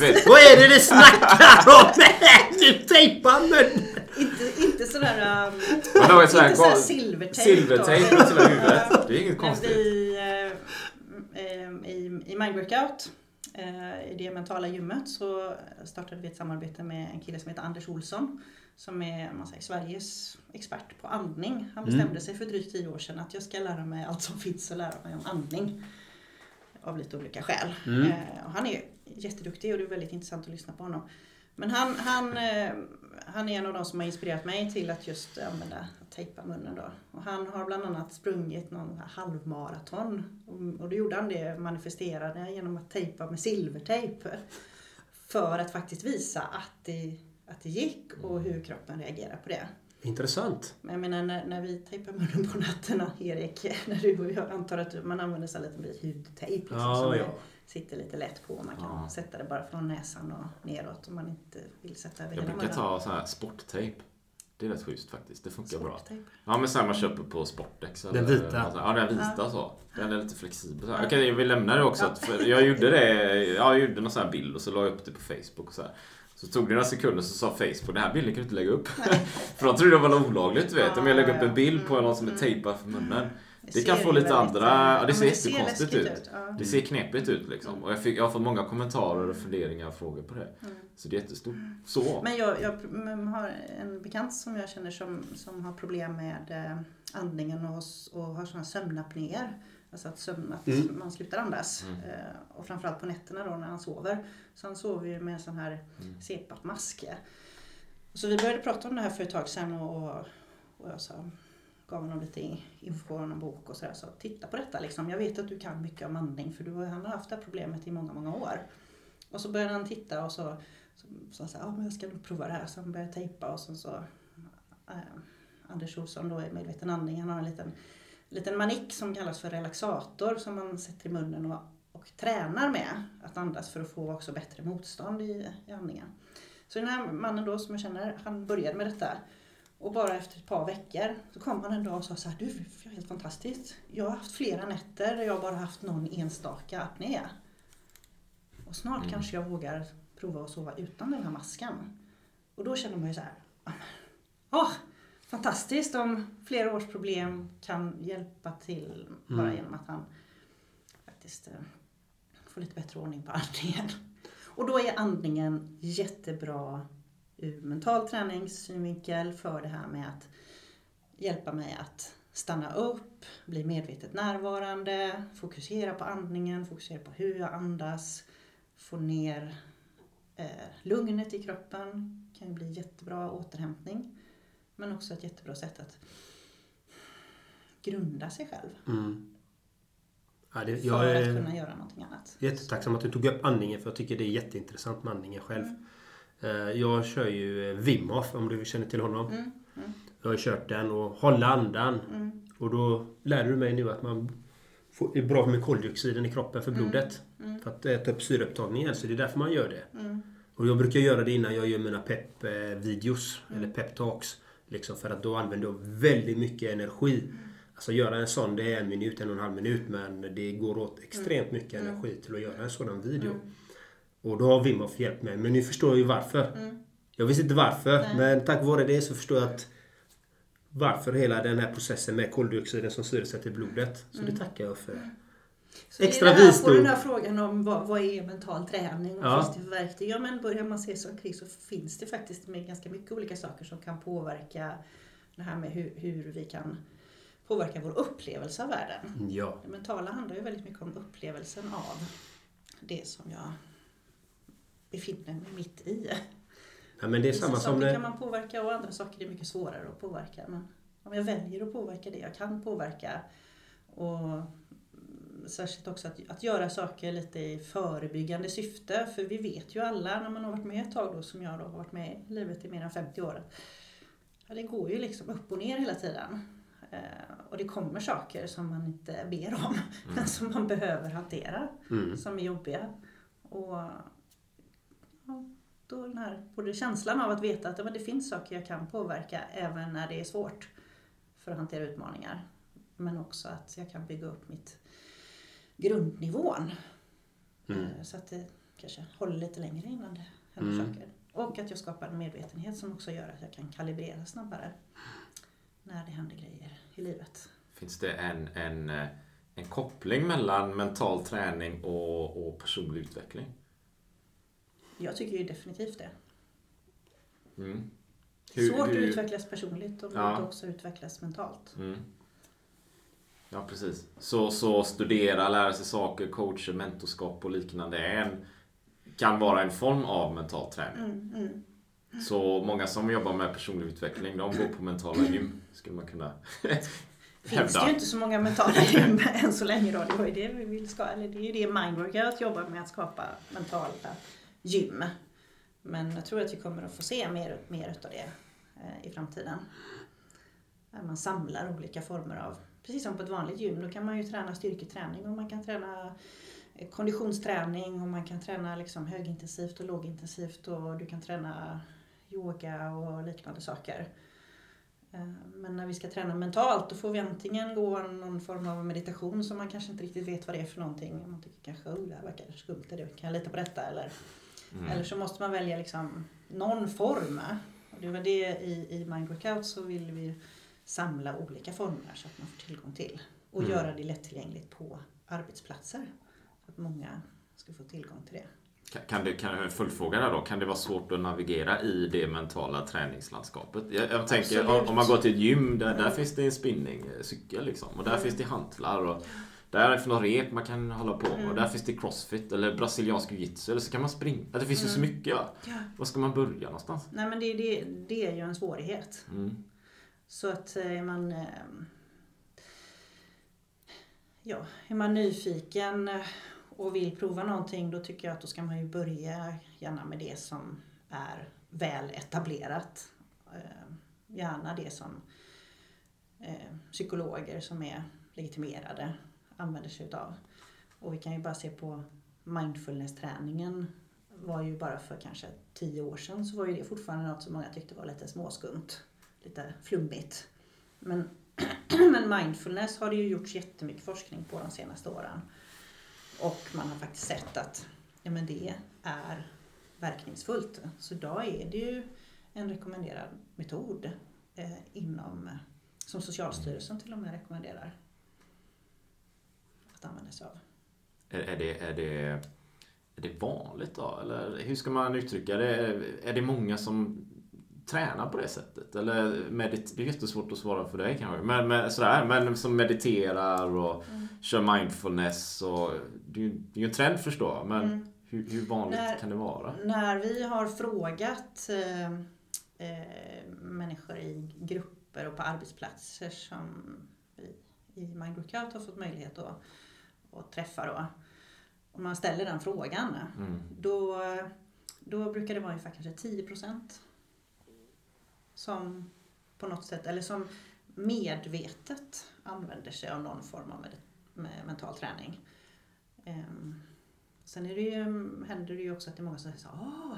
Vet, Vad är det du snackar om? Du tejpar munnen! Inte, inte sådär, um, här inte sådär gal- silvertejp. Silvertejp runt hela huvudet. Det är inget När konstigt. vi, eh, eh, i, I Mindworkout, eh, i det mentala gymmet, så startade vi ett samarbete med en kille som heter Anders Olsson. Som är man säger, Sveriges expert på andning. Han bestämde sig för drygt tio år sedan att jag ska lära mig allt som finns att lära mig om andning. Av lite olika skäl. Eh, och han är jätteduktig och det är väldigt intressant att lyssna på honom. Men han, han, eh, han är en av de som har inspirerat mig till att just använda, att tejpa munnen då. Och han har bland annat sprungit någon halvmaraton. Och, då gjorde han det, manifesterade genom att tejpa med silvertejp. För att faktiskt visa att det, att det gick och hur kroppen reagerar på det. Intressant. Men jag menar när, när vi tejpar munnen på nätterna, Erik, när du och jag antar att man använder så här liten bit hudtejp liksom, Ja, ja. Sitter lite lätt på. Man kan Ja. sätta det bara från näsan och neråt om man inte vill sätta över Jag brukar munnen. ta så här sporttejp. Det är rätt schysst faktiskt. Det funkar bra. Ja men sen man köper på Sportex. Den vita. Ja den vita så. Den är lite flexibel. Så här. Okej, jag vill lämna det också. Att, för jag gjorde det. Jag gjorde någon sån här bild och så la jag upp det på Facebook. Och så, här. så tog det några sekunder så sa Facebook den här bilden kan du inte lägga upp. för de trodde det var olagligt du vet. Om jag lägger upp en bild på någon som är tejpad för munnen. Det kan få lite andra... eh, Ja, det ser jättekonstigt läskigt ut. Ja. Det ser knepigt ut liksom. Och jag, fick, jag har fått många kommentarer och funderingar och frågor på det. Mm. Så det är jättestort. Så. Men jag, jag mm, har en bekant som jag känner som, som har problem med eh, andningen och, och har sådana sömnapnéer. Alltså att, sömn, att Mm. man slutar andas. Mm. Eh, och framförallt på nätterna då när han sover. Så han sover ju med en sån här Mm. CPAP-mask. Så vi började prata om det här för ett tag sedan och, och jag sa, gav honom lite info någon bok och sådär. Så titta på detta liksom. Jag vet att du kan mycket om andning för du han har haft det här problemet i många, många år. Och så började han titta och så sa han såhär, ja men jag ska nog prova det här. Så han började tejpa och sen så eh, Anders Olsson då är medveten andning. Han har en liten, liten manik som kallas för relaxator som man sätter i munnen och, och tränar med att andas för att få också bättre motstånd i, i andningen. Så den här mannen då som jag känner, han började med detta. Och bara efter ett par veckor så kom han en dag och sa så här, du, det är helt fantastiskt. Jag har haft flera nätter där jag bara haft någon enstaka apné. Och snart Mm. kanske jag vågar prova att sova utan den här masken. Och då känner man ju så här, "Ah, åh, fantastiskt om flera års problem kan hjälpa till bara Mm. genom att han faktiskt eh, får lite bättre ordning på andningen. Och då är andningen jättebra ur mental träningssynvinkel för det här med att hjälpa mig att stanna upp, bli medvetet närvarande, fokusera på andningen, fokusera på hur jag andas, få ner eh, lugnet i kroppen. kan ju bli jättebra återhämtning. Men också ett jättebra sätt att grunda sig själv. Mm. Ja, det, För att kunna göra någonting annat. jättetacksam att du tog upp andningen för jag tycker det är jätteintressant med andningen själv. Eh, Jag kör ju eh, Wim Hof om du känner till honom. Mm, mm, Jag har kört den och hålla andan. mm, Och då lär du mig nu att man får, är bra med koldioxiden i kroppen för blodet. mm, För att äta upp syreupptagningen. Så det är därför man gör det. mm, Och jag brukar göra det innan jag gör mina pepp-videos. Eller pep-talks. Liksom för att då använder jag väldigt mycket energi. Alltså göra en sån, det är en minut, en och en halv minut. Men det går åt extremt mycket energi till att göra en sådan video. Och då har Wim Hof hjälpt mig. Men nu förstår jag ju varför. mm. Jag visste inte varför. Nej. Men tack vare det så förstår jag att varför hela den här processen med koldioxiden som syresätter i blodet. Så det tackar jag för. Så Extra visdom. På den här frågan om vad, vad är mental träning och Ja. finns det för verktyg? Ja men börjar man se sig omkring så finns det faktiskt med ganska mycket olika saker som kan påverka det här med hur, hur vi kan påverka vår upplevelse av världen. Ja. Det mentala handlar ju väldigt mycket om upplevelsen av det som jag befinner mig mitt i. ja men det är Vissa samma som saker när... kan man påverka och andra saker är mycket svårare att påverka. Men om jag väljer att påverka det jag kan påverka och mm, särskilt också att, att göra saker lite i förebyggande syfte. För vi vet ju alla när man har varit med ett tag då som jag då har varit med i livet i mer än 50 år. Ja, det går ju liksom upp och ner hela tiden. Eh, och det kommer saker som man inte ber om men som man behöver hantera Mm. som är jobbiga. Och då den här, både känslan av att veta att ja, men det finns saker jag kan påverka även när det är svårt för att hantera utmaningar. Men också att jag kan bygga upp mitt grundnivån. Mm. Eh, Så att det kanske håller lite längre innan det händer Mm. saker. Och att jag skapar en medvetenhet som också gör att jag kan kalibrera snabbare när det händer grejer i livet. Finns det en, en, eh, en koppling mellan mental träning och, och personlig utveckling? Jag tycker ju definitivt det. Mm. Svårt att hur- utvecklas personligt och Ja. att också utvecklas mentalt. Mm. Ja, precis. Så, så studera, lära sig saker, coacher, mentorskap och liknande är en, kan vara en form av mental träning. Mm, mm. Så många som jobbar med personlig utveckling, de går på mentala gym, skulle man kunna Finns det ju inte så många mentala gym än så länge då. Det var ju det vi vill skapa, eller det är ju det Mindworkout jobbar med att skapa mentala gym. Men jag tror att vi kommer att få se mer, mer utav det eh, i framtiden. Där man samlar olika former av, precis som på ett vanligt gym, då kan man ju träna styrketräning och man kan träna eh, konditionsträning och man kan träna liksom högintensivt och lågintensivt och du kan träna yoga och liknande saker. Eh, men när vi ska träna mentalt då får vi antingen gå någon form av meditation som man kanske inte riktigt vet vad det är för någonting. Man tycker kanske oh, det här verkar skumt, kan jag lita på detta? Eller, eller så måste man välja liksom någon form. Och det var det i, i Mind Workout så vill vi samla olika former så att man får tillgång till. Och göra det lättillgängligt på arbetsplatser. Så att många ska få tillgång till det. Kan- det, kan följdfråga där då? Kan det vara svårt att navigera i det mentala träningslandskapet? Jag, jag tänker Absolut. om- man går till ett gym, där, där finns det en spinningcykel liksom. Och där finns det hantlar. Och där finns något rep man kan hålla på med. Och där finns det crossfit eller brasiliansk jiu-jitsu. Eller så kan man springa. Det finns ju så mycket. Va? Ja. Var ska man börja någonstans? Nej men det, det, det är ju en svårighet. Mm. Så att eh, är man, eh, ja, är man nyfiken eh, och vill prova någonting då tycker jag att då ska man ju börja gärna med det som är väl etablerat. Gärna det som psykologer som är legitimerade använder sig utav. Och vi kan ju bara se på mindfulness-träningen var ju bara för kanske tio år sedan så var ju det fortfarande något som många tyckte var lite småskumt. Lite flummigt. Men, men mindfulness har det ju gjorts jättemycket forskning på de senaste åren. Och man har faktiskt sett att ja, men det är verkningsfullt. Så idag är det ju en rekommenderad metod eh, inom, som Socialstyrelsen till och med rekommenderar att använda sig av. Är, är, det, är, det, är det vanligt då? Eller hur ska man uttrycka det? Är det många som tränar på det sättet? Eller medit- det är jättesvårt att svara för dig kanske. Men, men, sådär, men som mediterar och kör mindfulness. Och, det, är ju- en trend förstår jag. Men Mm. hur, hur vanligt När- kan det vara? När vi har frågat eh, eh, människor i grupper och på arbetsplatser som vi i Mind Workout har fått möjlighet att, att träffa då. Om man ställer den frågan Mm. då, då brukar det vara ungefär kanske 10 procent som på något sätt, eller som medvetet använder sig av någon form av med, med mental träning. Ehm, sen är det ju, händer det ju också att det är många som säger så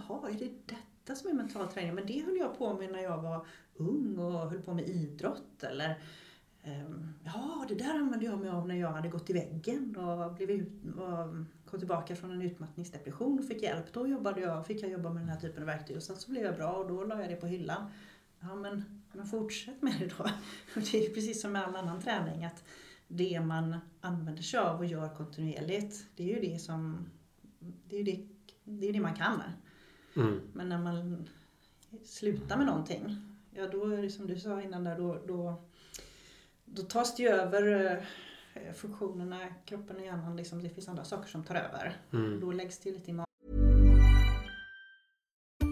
jaha, är det detta som är mental träning? Men det höll jag på med när jag var ung och höll på med idrott eller Ja, det där använde jag mig av när jag hade gått i väggen och, blev ut, och kom tillbaka från en utmattningsdepression och fick hjälp. Då jobbade jag, fick jag jobba med den här typen av verktyg och sen så blev jag bra och då la jag det på hyllan. Ja, men, men fortsätt med det då. Det är precis som med all annan träning att det man använder sig av och gör kontinuerligt, det är ju det som det är det, det, är det man kan. Mm. Men när man slutar med någonting, ja då är det som du sa innan där, då, då, då tas det ju över eh, funktionerna, kroppen och hjärnan, liksom, det finns andra saker som tar över. Mm. Då läggs det ju lite i magen.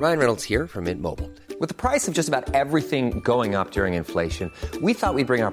Ryan Reynolds here from Mint Mobile. With the price of just about everything going up during inflation, we thought we'd bring our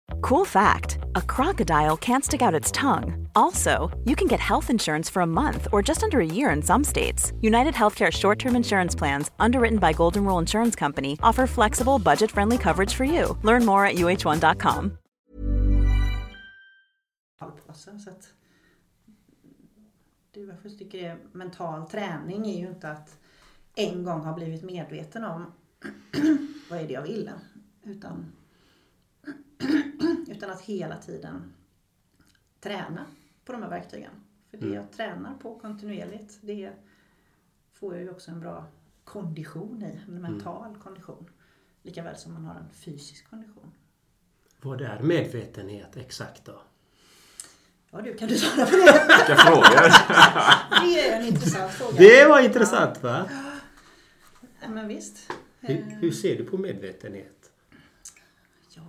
Cool fact a crocodile can't stick out its tongue. Also, you can get health insurance for a month or just under a year in some states. United Healthcare short term insurance plans, underwritten by Golden Rule Insurance Company, offer flexible, budget friendly coverage for you. Learn more at uh1.com. halvpåse. Så att det jag tycker mental träning är ju inte att en gång ha blivit medveten om vad är det jag vill. Utan, utan att hela tiden träna på de här verktygen. För det jag tränar på kontinuerligt, det får jag ju också en bra kondition i. En mental kondition. Lika väl som man har en fysisk kondition. Vad är medvetenhet exakt då? Ja du, kan du svara på det? Vilka frågor! Det är en intressant fråga. Det var intressant va? Ja, men visst. Hur, Eh, hur ser du på medvetenhet? Ja.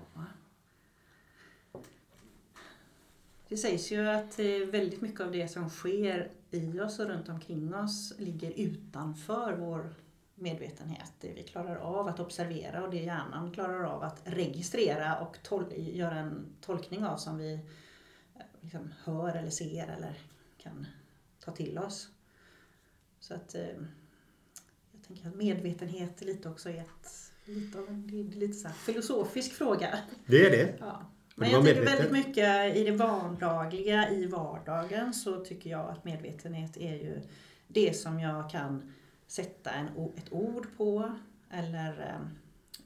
Det sägs ju att eh, väldigt mycket av det som sker i oss och runt omkring oss ligger utanför vår medvetenhet. Det vi klarar av att observera och det hjärnan klarar av att registrera och göra en tolkning av som vi eh, liksom hör eller ser eller kan ta till oss. Så att eh, jag tänker att medvetenhet är lite också ett, lite en är lite så filosofisk fråga. Det är det. Ja. Men jag tycker väldigt mycket i det vardagliga, i vardagen, så tycker jag att medvetenhet är ju det som jag kan sätta en, ett ord på eller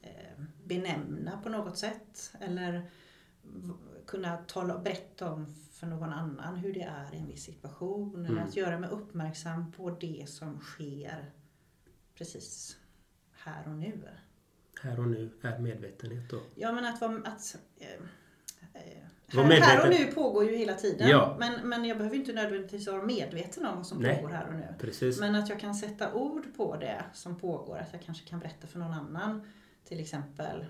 eh, benämna på något sätt. Eller kunna tala, berätta om för någon annan hur det är i en viss situation. Eller Mm. att göra mig uppmärksam på det som sker precis här och nu. Här och nu är medvetenhet då. Ja men att vara... Att, eh, här, här och nu pågår ju hela tiden. Ja. Men, men jag behöver inte nödvändigtvis vara medveten om vad som Nej. pågår här och nu. Precis. Men att jag kan sätta ord på det som pågår. Att jag kanske kan berätta för någon annan. Till exempel.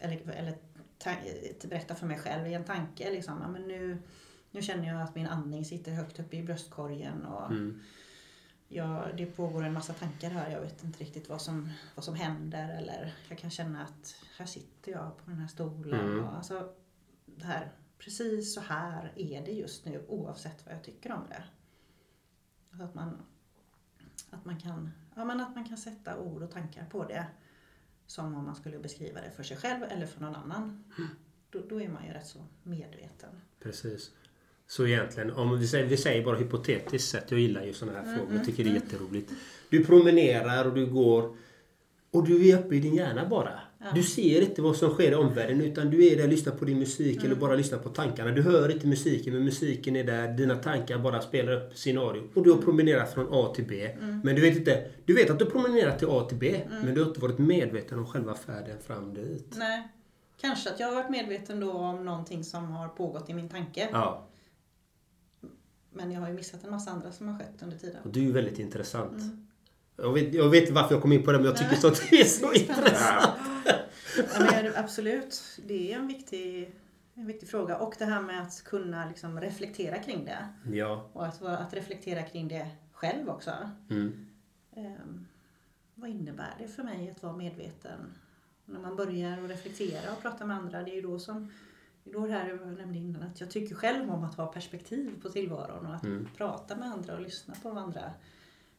Eller, eller ta, eh, berätta för mig själv i en tanke. Liksom. Ja, men nu, nu känner jag att min andning sitter högt uppe i bröstkorgen. Och Mm. Ja, det pågår en massa tankar här. Jag vet inte riktigt vad som, vad som händer. Eller jag kan känna att här sitter jag på den här stolen. Mm. Och alltså, det här, precis så här är det just nu oavsett vad jag tycker om det. Så att man, att man, kan, ja, men att man kan sätta ord och tankar på det. Som om man skulle beskriva det för sig själv eller för någon annan. Då, då är man ju rätt så medveten. Precis. Så egentligen, om vi säger, vi säger bara hypotetiskt sett. Jag gillar ju sådana här Mm, frågor. Jag tycker det är jätteroligt. Du promenerar och du går och du är uppe i din hjärna bara. Du ser inte vad som sker i omvärlden utan du är där och lyssnar på din musik Mm. eller bara lyssnar på tankarna. Du hör inte musiken men musiken är där. Dina tankar bara spelar upp scenario. Och du har promenerat från A till B. Mm. Men du vet inte. Du vet att du promenerat till A till B. Men du har inte varit medveten om själva färden fram dit. Nej. Kanske att jag har varit medveten då om någonting som har pågått i min tanke. Ja. Men jag har ju missat en massa andra som har skett under tiden. Och det är väldigt intressant. Mm. Jag, vet, jag vet inte varför jag kom in på det men jag tycker sånt är så intressant. Ja, absolut, det är en viktig, en viktig fråga. Och det här med att kunna liksom reflektera kring det. Ja. Och att, att reflektera kring det själv också. Mm. Ehm, vad innebär det för mig att vara medveten? När man börjar att reflektera och prata med andra, det är ju då som då det här jag nämnde innan, att jag tycker själv om att ha perspektiv på tillvaron och att Mm. prata med andra och lyssna på vad andra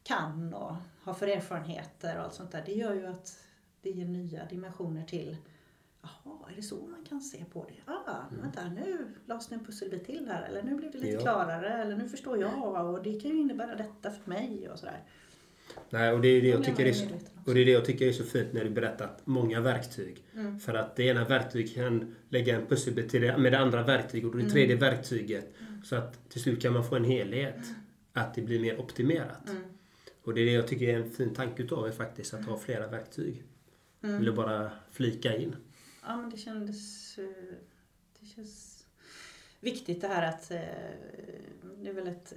kan och har för erfarenheter och allt sånt där. Det gör ju att det ger nya dimensioner till Jaha, är det så man kan se på det? Ah, vänta, nu lades det en pusselbit till här. Eller nu blev det lite Ja. klarare. Eller nu förstår jag. Och det kan ju innebära detta för mig och sådär. Nej, och det är det jag tycker är så, och det är det jag tycker är så fint när du berättat många verktyg. Mm. För att det ena verktyget kan lägga en pusselbit till det, med det andra verktyget och det tredje Mm. verktyget. Så att till slut kan man få en helhet. Att det blir mer optimerat. Mm. Och det är det jag tycker är en fin tanke utav er faktiskt. Att ha flera verktyg. Mm. Vill jag bara flika in. Ja, men det kändes... eh, Det känns viktigt det här att... eh, Det är väl ett,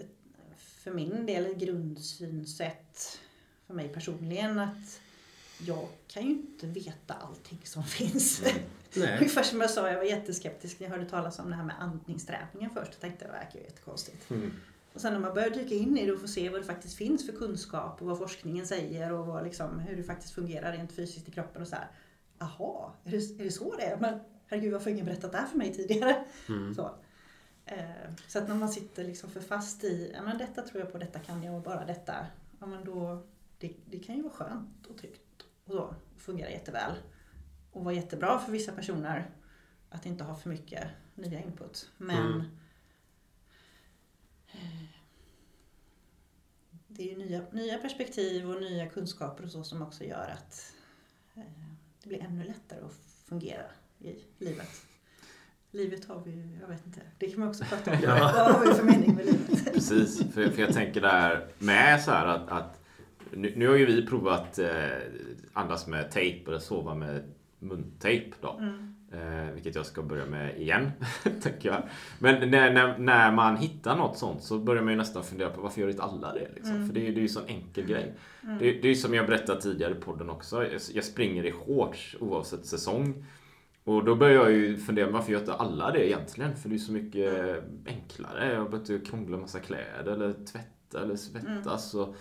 för min del ett grundsynsätt för mig personligen att jag kan ju inte veta allting som finns. Nej. Ungefär som jag sa, jag var jätteskeptisk när jag hörde talas om det här med andningsträningen först. Jag tänkte det verkar ju jättekonstigt. Och sen när man börjar dyka in i det och får se vad det faktiskt finns för kunskap och vad forskningen säger och vad liksom, hur det faktiskt fungerar rent fysiskt i kroppen och så här. Jaha, är det, är det så det är? Men herregud, varför har ingen berättat det här för mig tidigare? Så. Eh, så att när man sitter liksom för fast i, ja men detta tror jag på, detta kan jag och bara detta. Ja men då, det, det kan ju vara skönt och tryggt och så. Och fungera jätteväl. Och vara jättebra för vissa personer att inte ha för mycket nya input. Men Mm. Eh, det är ju nya, nya perspektiv och nya kunskaper och så som också gör att eh, det blir ännu lättare att fungera i livet. Livet har vi ju, jag vet inte, det kan man också prata om. Ja. Vad har vi för mening med livet? Precis, för, för jag tänker där med så här att, att nu, nu har ju vi provat eh, andas med tejp eller sova med muntejp då. Eh, vilket jag ska börja med igen, tänker jag. Men när, när, när man hittar något sånt så börjar man ju nästan fundera på varför gör inte alla det? Liksom? För det är, det är ju en sån enkel grej. Det, det är ju som jag berättat tidigare i podden också. Jag, jag springer i shorts oavsett säsong. Och då börjar jag ju fundera, varför gör inte alla det egentligen? För det är så mycket enklare. Jag behöver inte krångla massa kläder eller tvätta eller svettas. Och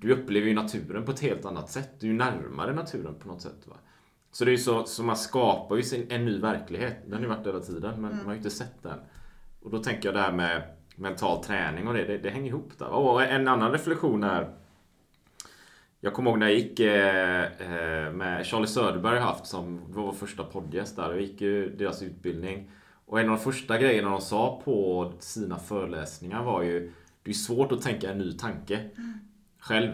du upplever ju naturen på ett helt annat sätt. Du är ju närmare naturen på något sätt. Va? Så det är ju så, så man skapar ju sin, en ny verklighet. Den har ju varit hela tiden, men man har ju inte sett den. Och då tänker jag det här med mental träning och det, det, det hänger ihop där. Och en annan reflektion är jag kommer ihåg när jag gick eh, eh, med Charlie Söderberg haft som var vår första poddgäst där. Jag gick ju deras utbildning. Och en av de första grejerna de sa på sina föreläsningar var ju Det är svårt att tänka en ny tanke. Själv.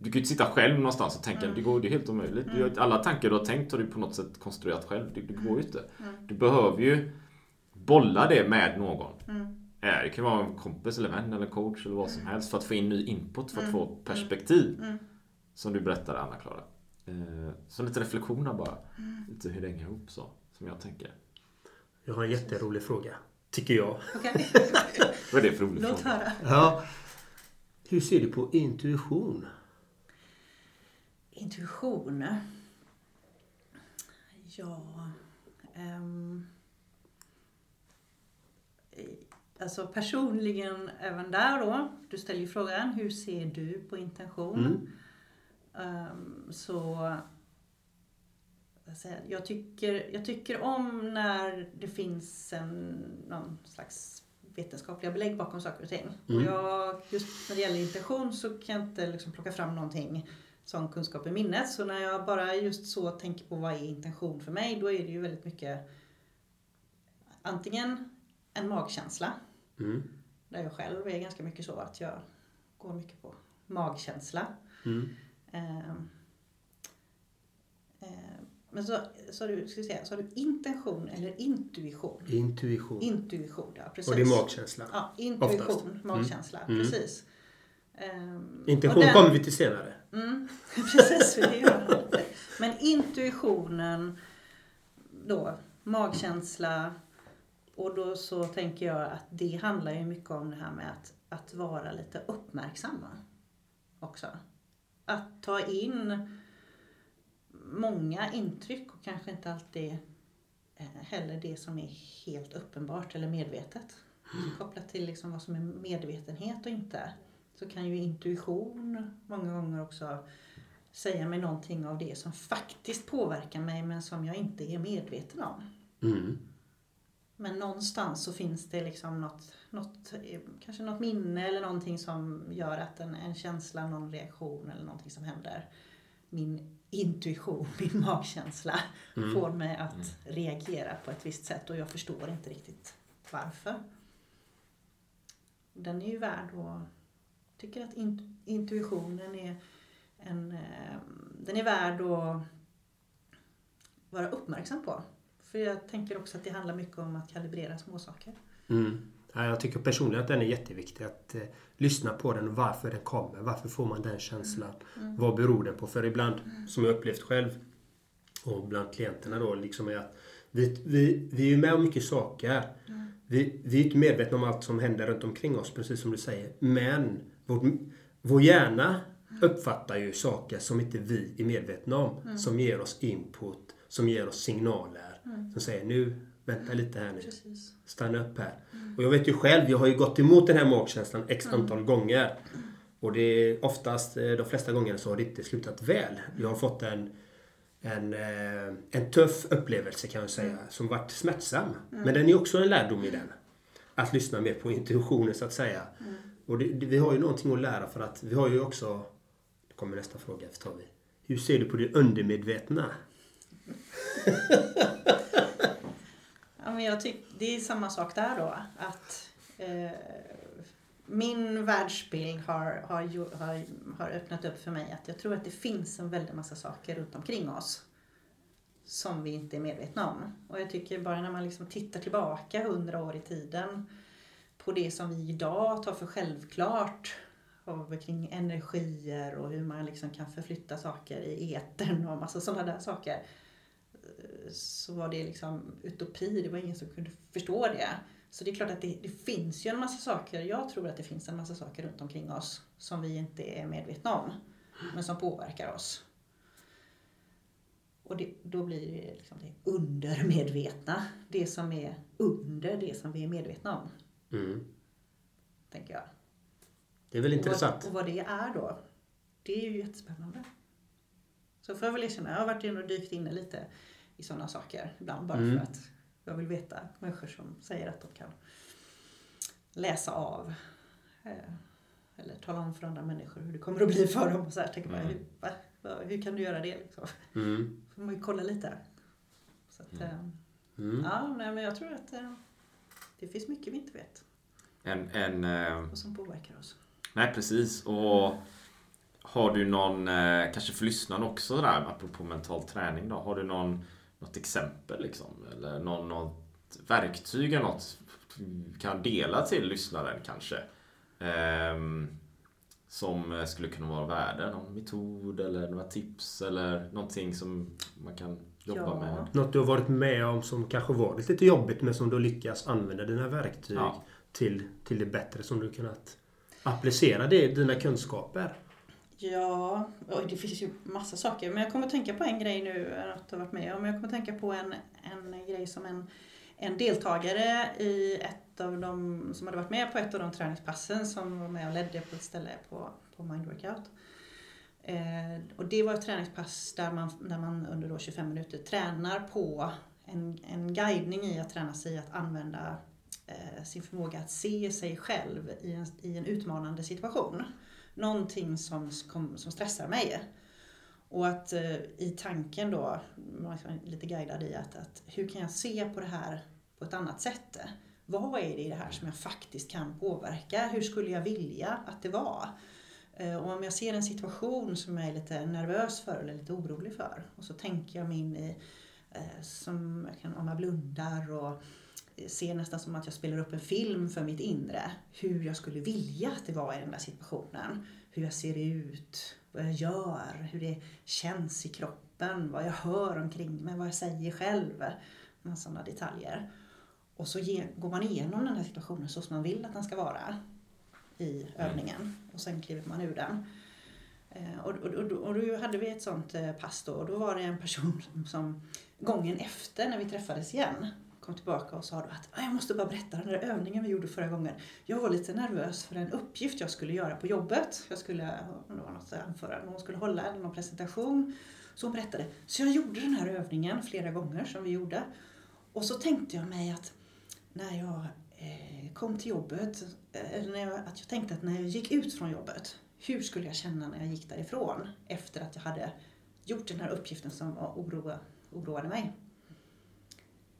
Du kan ju inte sitta själv någonstans och tänka, det går det är helt omöjligt. Du, alla tankar du har tänkt har du på något sätt konstruerat själv. Det, det går ju inte. Du behöver ju bolla det med någon. Eh, Det kan vara en kompis eller vän eller coach eller vad som helst för att få in ny input, för att få perspektiv. Som du berättade Anna-Klara. Eh, Så lite reflektioner bara. Lite hur det hänger ihop så, som jag tänker. Jag har en jätterolig fråga. Tycker jag. Okej, Vad är det för rolig låt fråga? höra. Ja. Hur ser du på intuition? Intuition. Ja... ehm, alltså personligen även där då. Du ställer ju frågan, hur ser du på intention? Mm. Ehm, så... jag, tycker, jag tycker om när det finns en, någon slags vetenskapliga belägg bakom saker och ting. Och jag, just när det gäller intention så kan jag inte liksom plocka fram någonting sån kunskap i minnet. Så när jag bara just så tänker på vad är intention för mig, då är det ju väldigt mycket antingen en magkänsla, Mm. där jag själv är ganska mycket så att jag går mycket på magkänsla. Mm. Ehm, ehm, men så, så, har du, ska säga, så du intention eller intuition? Intuition. Intuition, ja precis. Och det är magkänsla. Ja, intuition, Oftast. Mm. magkänsla, Mm. precis. Ehm, Intention den- kommer vi till senare. Mm, precis, det gör det. Men intuitionen då, magkänsla och då så tänker jag att det handlar ju mycket om det här med att, att vara lite uppmärksamma också. Att ta in många intryck och kanske inte alltid eh, heller det som är helt uppenbart eller medvetet. Kopplat till liksom vad som är medvetenhet och inte så kan ju intuition många gånger också säga mig någonting av det som faktiskt påverkar mig men som jag inte är medveten om. Mm. Men någonstans så finns det liksom något, något kanske något minne eller någonting som gör att en, en känsla, någon reaktion eller någonting som händer. Min intuition, min magkänsla får mig att reagera på ett visst sätt och jag förstår inte riktigt varför. Den är ju värd att tycker att in, intuitionen är en, eh, den är värd att vara uppmärksam på. För jag tänker också att det handlar mycket om att kalibrera småsaker. Mm. Ja, jag tycker personligen att den är jätteviktig. Att eh, lyssna på den varför den kommer. Varför får man den känslan? Vad beror den på? För ibland, som jag upplevt själv och bland klienterna då, liksom är att vi, vi, vi är ju med om mycket saker. Vi, vi är inte medvetna om allt som händer runt omkring oss, precis som du säger. Men vår, vår hjärna uppfattar ju saker som inte vi är medvetna om. Som ger oss input, som ger oss signaler. Som säger nu, vänta lite här nu. Precis. Stanna upp här. Och jag vet ju själv, jag har ju gått emot den här magkänslan x antal gånger. Och det är oftast, eh, de flesta gångerna så har det inte slutat väl. Jag har fått en, en, eh, en tuff upplevelse kan jag säga, som varit smärtsam. Men den är också en lärdom i den. Att lyssna mer på intuitionen så att säga. Och det, det, vi har ju någonting att lära för att vi har ju också, det kommer nästa fråga, tar vi. Hur ser du på det undermedvetna? Ja, men jag tycker det är samma sak där då. Att eh, min världsbild har, har, har, har öppnat upp för mig att jag tror att det finns en väldig massa saker runt omkring oss som vi inte är medvetna om. Och jag tycker bara när man liksom tittar tillbaka hundra år i tiden på det som vi idag tar för självklart av kring energier och hur man liksom kan förflytta saker i etern och massa sådana där saker så var det liksom utopi. Det var ingen som kunde förstå det. Så det är klart att det, det finns ju en massa saker. Jag tror att det finns en massa saker runt omkring oss som vi inte är medvetna om. Men som påverkar oss. Och det, då blir det liksom det undermedvetna. Det som är under det som vi är medvetna om. Mm. Tänker jag. Det är väl Och intressant. vad, och vad det är då, det är ju jättespännande. Så får jag väl erkänna, jag har varit inne och dykt inne lite i sådana saker ibland bara Mm. för att jag vill veta människor som säger att de kan läsa av eh, eller tala om för andra människor hur det kommer att bli för dem. Och så här, tänker man, Mm. hur, va? Va? hur kan du göra det? Liksom? Mm. får man ju kolla lite. Så att, eh, Mm. ja, nej, men jag tror att eh, det finns mycket vi inte vet En, en, eh, och som påverkar oss. nej, precis. Och har du någon, eh, kanske för lyssnaren också där, apropå mental träning då. Har du någon, något exempel liksom? Eller någon, något verktyg eller något kan dela till lyssnaren kanske? Ehm, som skulle kunna vara värde. Någon metod eller några tips eller någonting som man kan jobba Ja. med. Något du har varit med om som kanske varit lite jobbigt men som du lyckas använda dina verktyg Ja. till, till det bättre som du kunnat applicera det i dina kunskaper. Ja, och det finns ju massa saker. Men jag kommer att tänka på en grej nu, att jag har varit med om. Jag kommer att tänka på en, en grej som en, en deltagare i ett av de, som hade varit med på ett av de träningspassen som var med och ledde på ett ställe på, på Mind Workout. Eh, och det var ett träningspass där man, där man under då 25 minuter tränar på en, en guidning i att träna sig i att använda eh, sin förmåga att se sig själv i en, i en utmanande situation någonting som, som, som stressar mig. Och att eh, i tanken då, man liksom är lite guidad i att, att hur kan jag se på det här på ett annat sätt? Vad är det i det här som jag faktiskt kan påverka? Hur skulle jag vilja att det var? Eh, och om jag ser en situation som jag är lite nervös för eller lite orolig för och så tänker jag mig in i, eh, som jag kan, om jag blundar och eh, ser nästan som att jag spelar upp en film för mitt inre. Hur jag skulle vilja att det var i den där situationen. Hur jag ser ut, vad jag gör, hur det känns i kroppen, vad jag hör omkring mig, vad jag säger själv. Några sådana detaljer. Och så går man igenom den här situationen så som man vill att den ska vara i övningen. Och sen kliver man ur den. Eh, och, och, och, och då hade vi ett sånt eh, pass då och då var det en person som, som gången efter när vi träffades igen kom tillbaka och sa då att ah, jag måste bara berätta den där övningen vi gjorde förra gången. Jag var lite nervös för en uppgift jag skulle göra på jobbet. Jag skulle, det var något anförande hon skulle hålla eller någon presentation. Så hon berättade. Så jag gjorde den här övningen flera gånger som vi gjorde. Och så tänkte jag mig att när jag eh, kom till jobbet, eh, när jag, att jag tänkte att när jag gick ut från jobbet, hur skulle jag känna när jag gick därifrån efter att jag hade gjort den här uppgiften som oroa, oroade mig.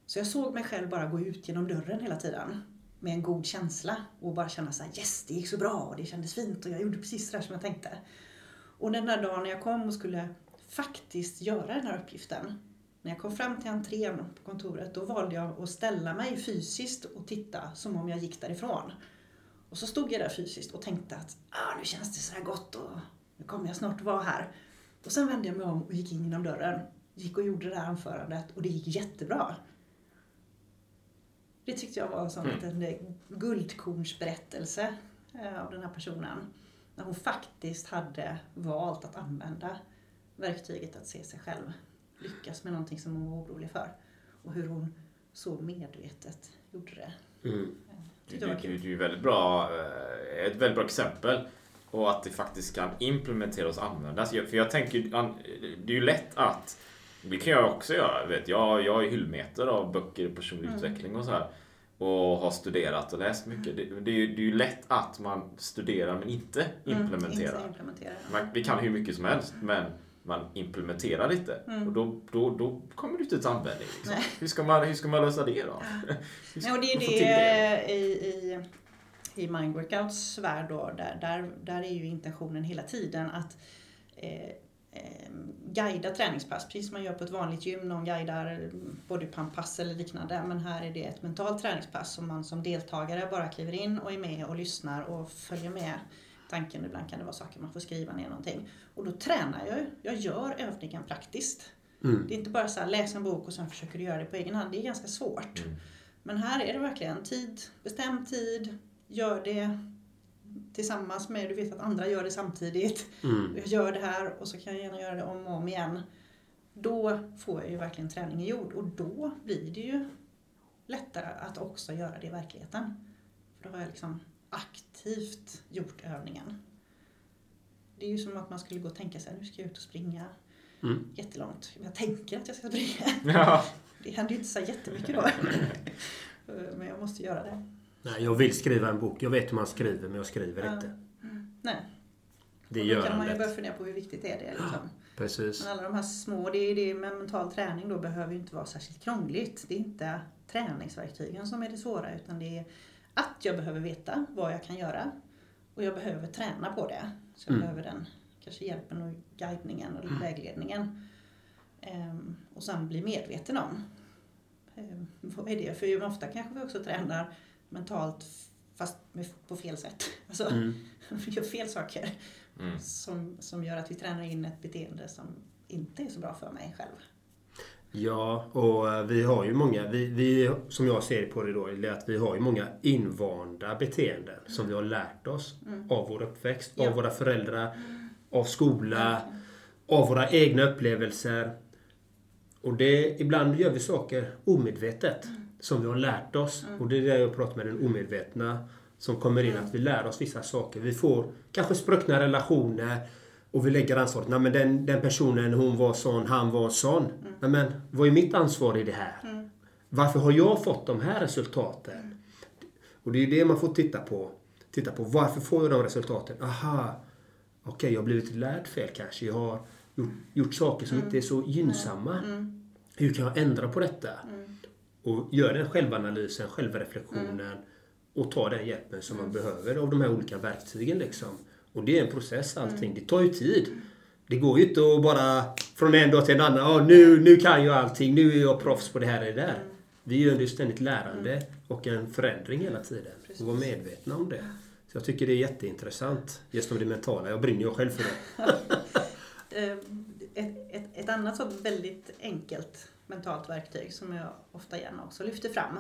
Så jag såg mig själv bara gå ut genom dörren hela tiden med en god känsla och bara känna så här yes, det gick så bra och det kändes fint och jag gjorde precis det där som jag tänkte. Och den där dagen när jag kom och skulle faktiskt göra den här uppgiften, när jag kom fram till entrén på kontoret, då valde jag att ställa mig fysiskt och titta som om jag gick därifrån. Och så stod jag där fysiskt och tänkte att ah, nu känns det så här gott och nu kommer jag snart vara här. Och sen vände jag mig om och gick in genom dörren. Gick och gjorde det här anförandet och det gick jättebra. Det tyckte jag var en sån Mm. liten eh, guldkornsberättelse eh, av den här personen. När hon faktiskt hade valt att använda verktyget att se sig själv lyckas med någonting som hon var orolig för. Och hur hon så medvetet gjorde det. Mm. Det, det, det är ju väldigt bra, eh, ett väldigt bra exempel. Och att det faktiskt kan implementeras och användas. För jag tänker, det är ju lätt att, det kan jag också göra. Vet, jag, jag är hyllmeter av böcker i personlig Mm. utveckling och så här. Och har studerat och läst mycket. Det, det, är ju, det är ju lätt att man studerar men inte Mm, implementerar. inte implementera. Man, vi kan hur mycket som helst men man implementerar inte. Och då, då, då kommer det inte till användning. Liksom. Mm. Hur, ska man, hur ska man lösa det då? Nej, och det är till det i, i, i Mind Workouts värld då, där, där, där är ju intentionen hela tiden att eh, eh, guida träningspass, precis som man gör på ett vanligt gym. Någon guidar bodypump-pass eller liknande. Men här är det ett mentalt träningspass som man som deltagare bara kliver in och är med och lyssnar och följer med tanken. Ibland kan det vara saker man får skriva ner någonting. Och då tränar jag ju. Jag gör övningen praktiskt. Det är inte bara så här, läs en bok och sen försöker du göra det på egen hand. Det är ganska svårt. Men här är det verkligen tid, bestäm tid, gör det tillsammans med, du vet att andra gör det samtidigt. Mm. Jag gör det här och så kan jag gärna göra det om och om igen. Då får jag ju verkligen träningen gjord och då blir det ju lättare att också göra det i verkligheten. För då har jag liksom aktivt gjort övningen. Det är ju som att man skulle gå och tänka sig nu ska jag ut och springa Mm. jättelångt. Jag tänker att jag ska springa. Ja. Det händer ju inte så jättemycket då. Men jag måste göra det. Nej, jag vill skriva en bok. Jag vet hur man skriver, men jag skriver Ja. inte. Nej. Det och är då kan man ju börja fundera på hur viktigt är det liksom. Precis. Men alla de här små, det är det med mental träning då behöver ju inte vara särskilt krångligt. Det är inte träningsverktygen som är det svåra utan det är att jag behöver veta vad jag kan göra. Och jag behöver träna på det. Så jag Mm. behöver den kanske hjälpen och guidningen och vägledningen. Ehm, och sen bli medveten om ehm, vad är det? För ofta kanske vi också tränar mentalt fast på fel sätt. Alltså, Mm. vi gör fel saker Mm. som, som gör att vi tränar in ett beteende som inte är så bra för mig själv. Ja, och eh, vi har ju många, vi, vi, som jag ser på det då, är att vi har ju många invanda beteenden som vi har lärt oss av vår uppväxt, Ja. av våra föräldrar, av skola, av våra egna upplevelser. Och det, ibland gör vi saker omedvetet som vi har lärt oss. Och det är det jag pratar med den omedvetna som kommer in, att vi lär oss vissa saker. Vi får kanske spruckna relationer och vi lägger ansvaret. Nej men den, den personen, hon var sån, han var sån. Nej men vad är mitt ansvar i det här? Varför har jag fått de här resultaten? Och det är ju det man får titta på. Titta på varför får jag de resultaten? Aha, okej jag har blivit lärd fel kanske. Jag har gjort, gjort saker som inte är så gynnsamma. Hur kan jag ändra på detta? Och göra den självanalysen, självreflektionen och ta den hjälpen som man behöver av de här olika verktygen. Liksom. Och det är en process allting. Det tar ju tid. Det går ju inte att bara från en dag till en annan. "Ja, nu, nu kan jag allting. Nu är jag proffs på det här och det där. Vi gör ju ständigt lärande och en förändring hela tiden. Och vara medvetna om det. Så jag tycker det är jätteintressant. Just om det mentala. Jag brinner ju själv för det. Eh, Ett, ett, ett annat så väldigt enkelt mentalt verktyg som jag ofta gärna också lyfter fram.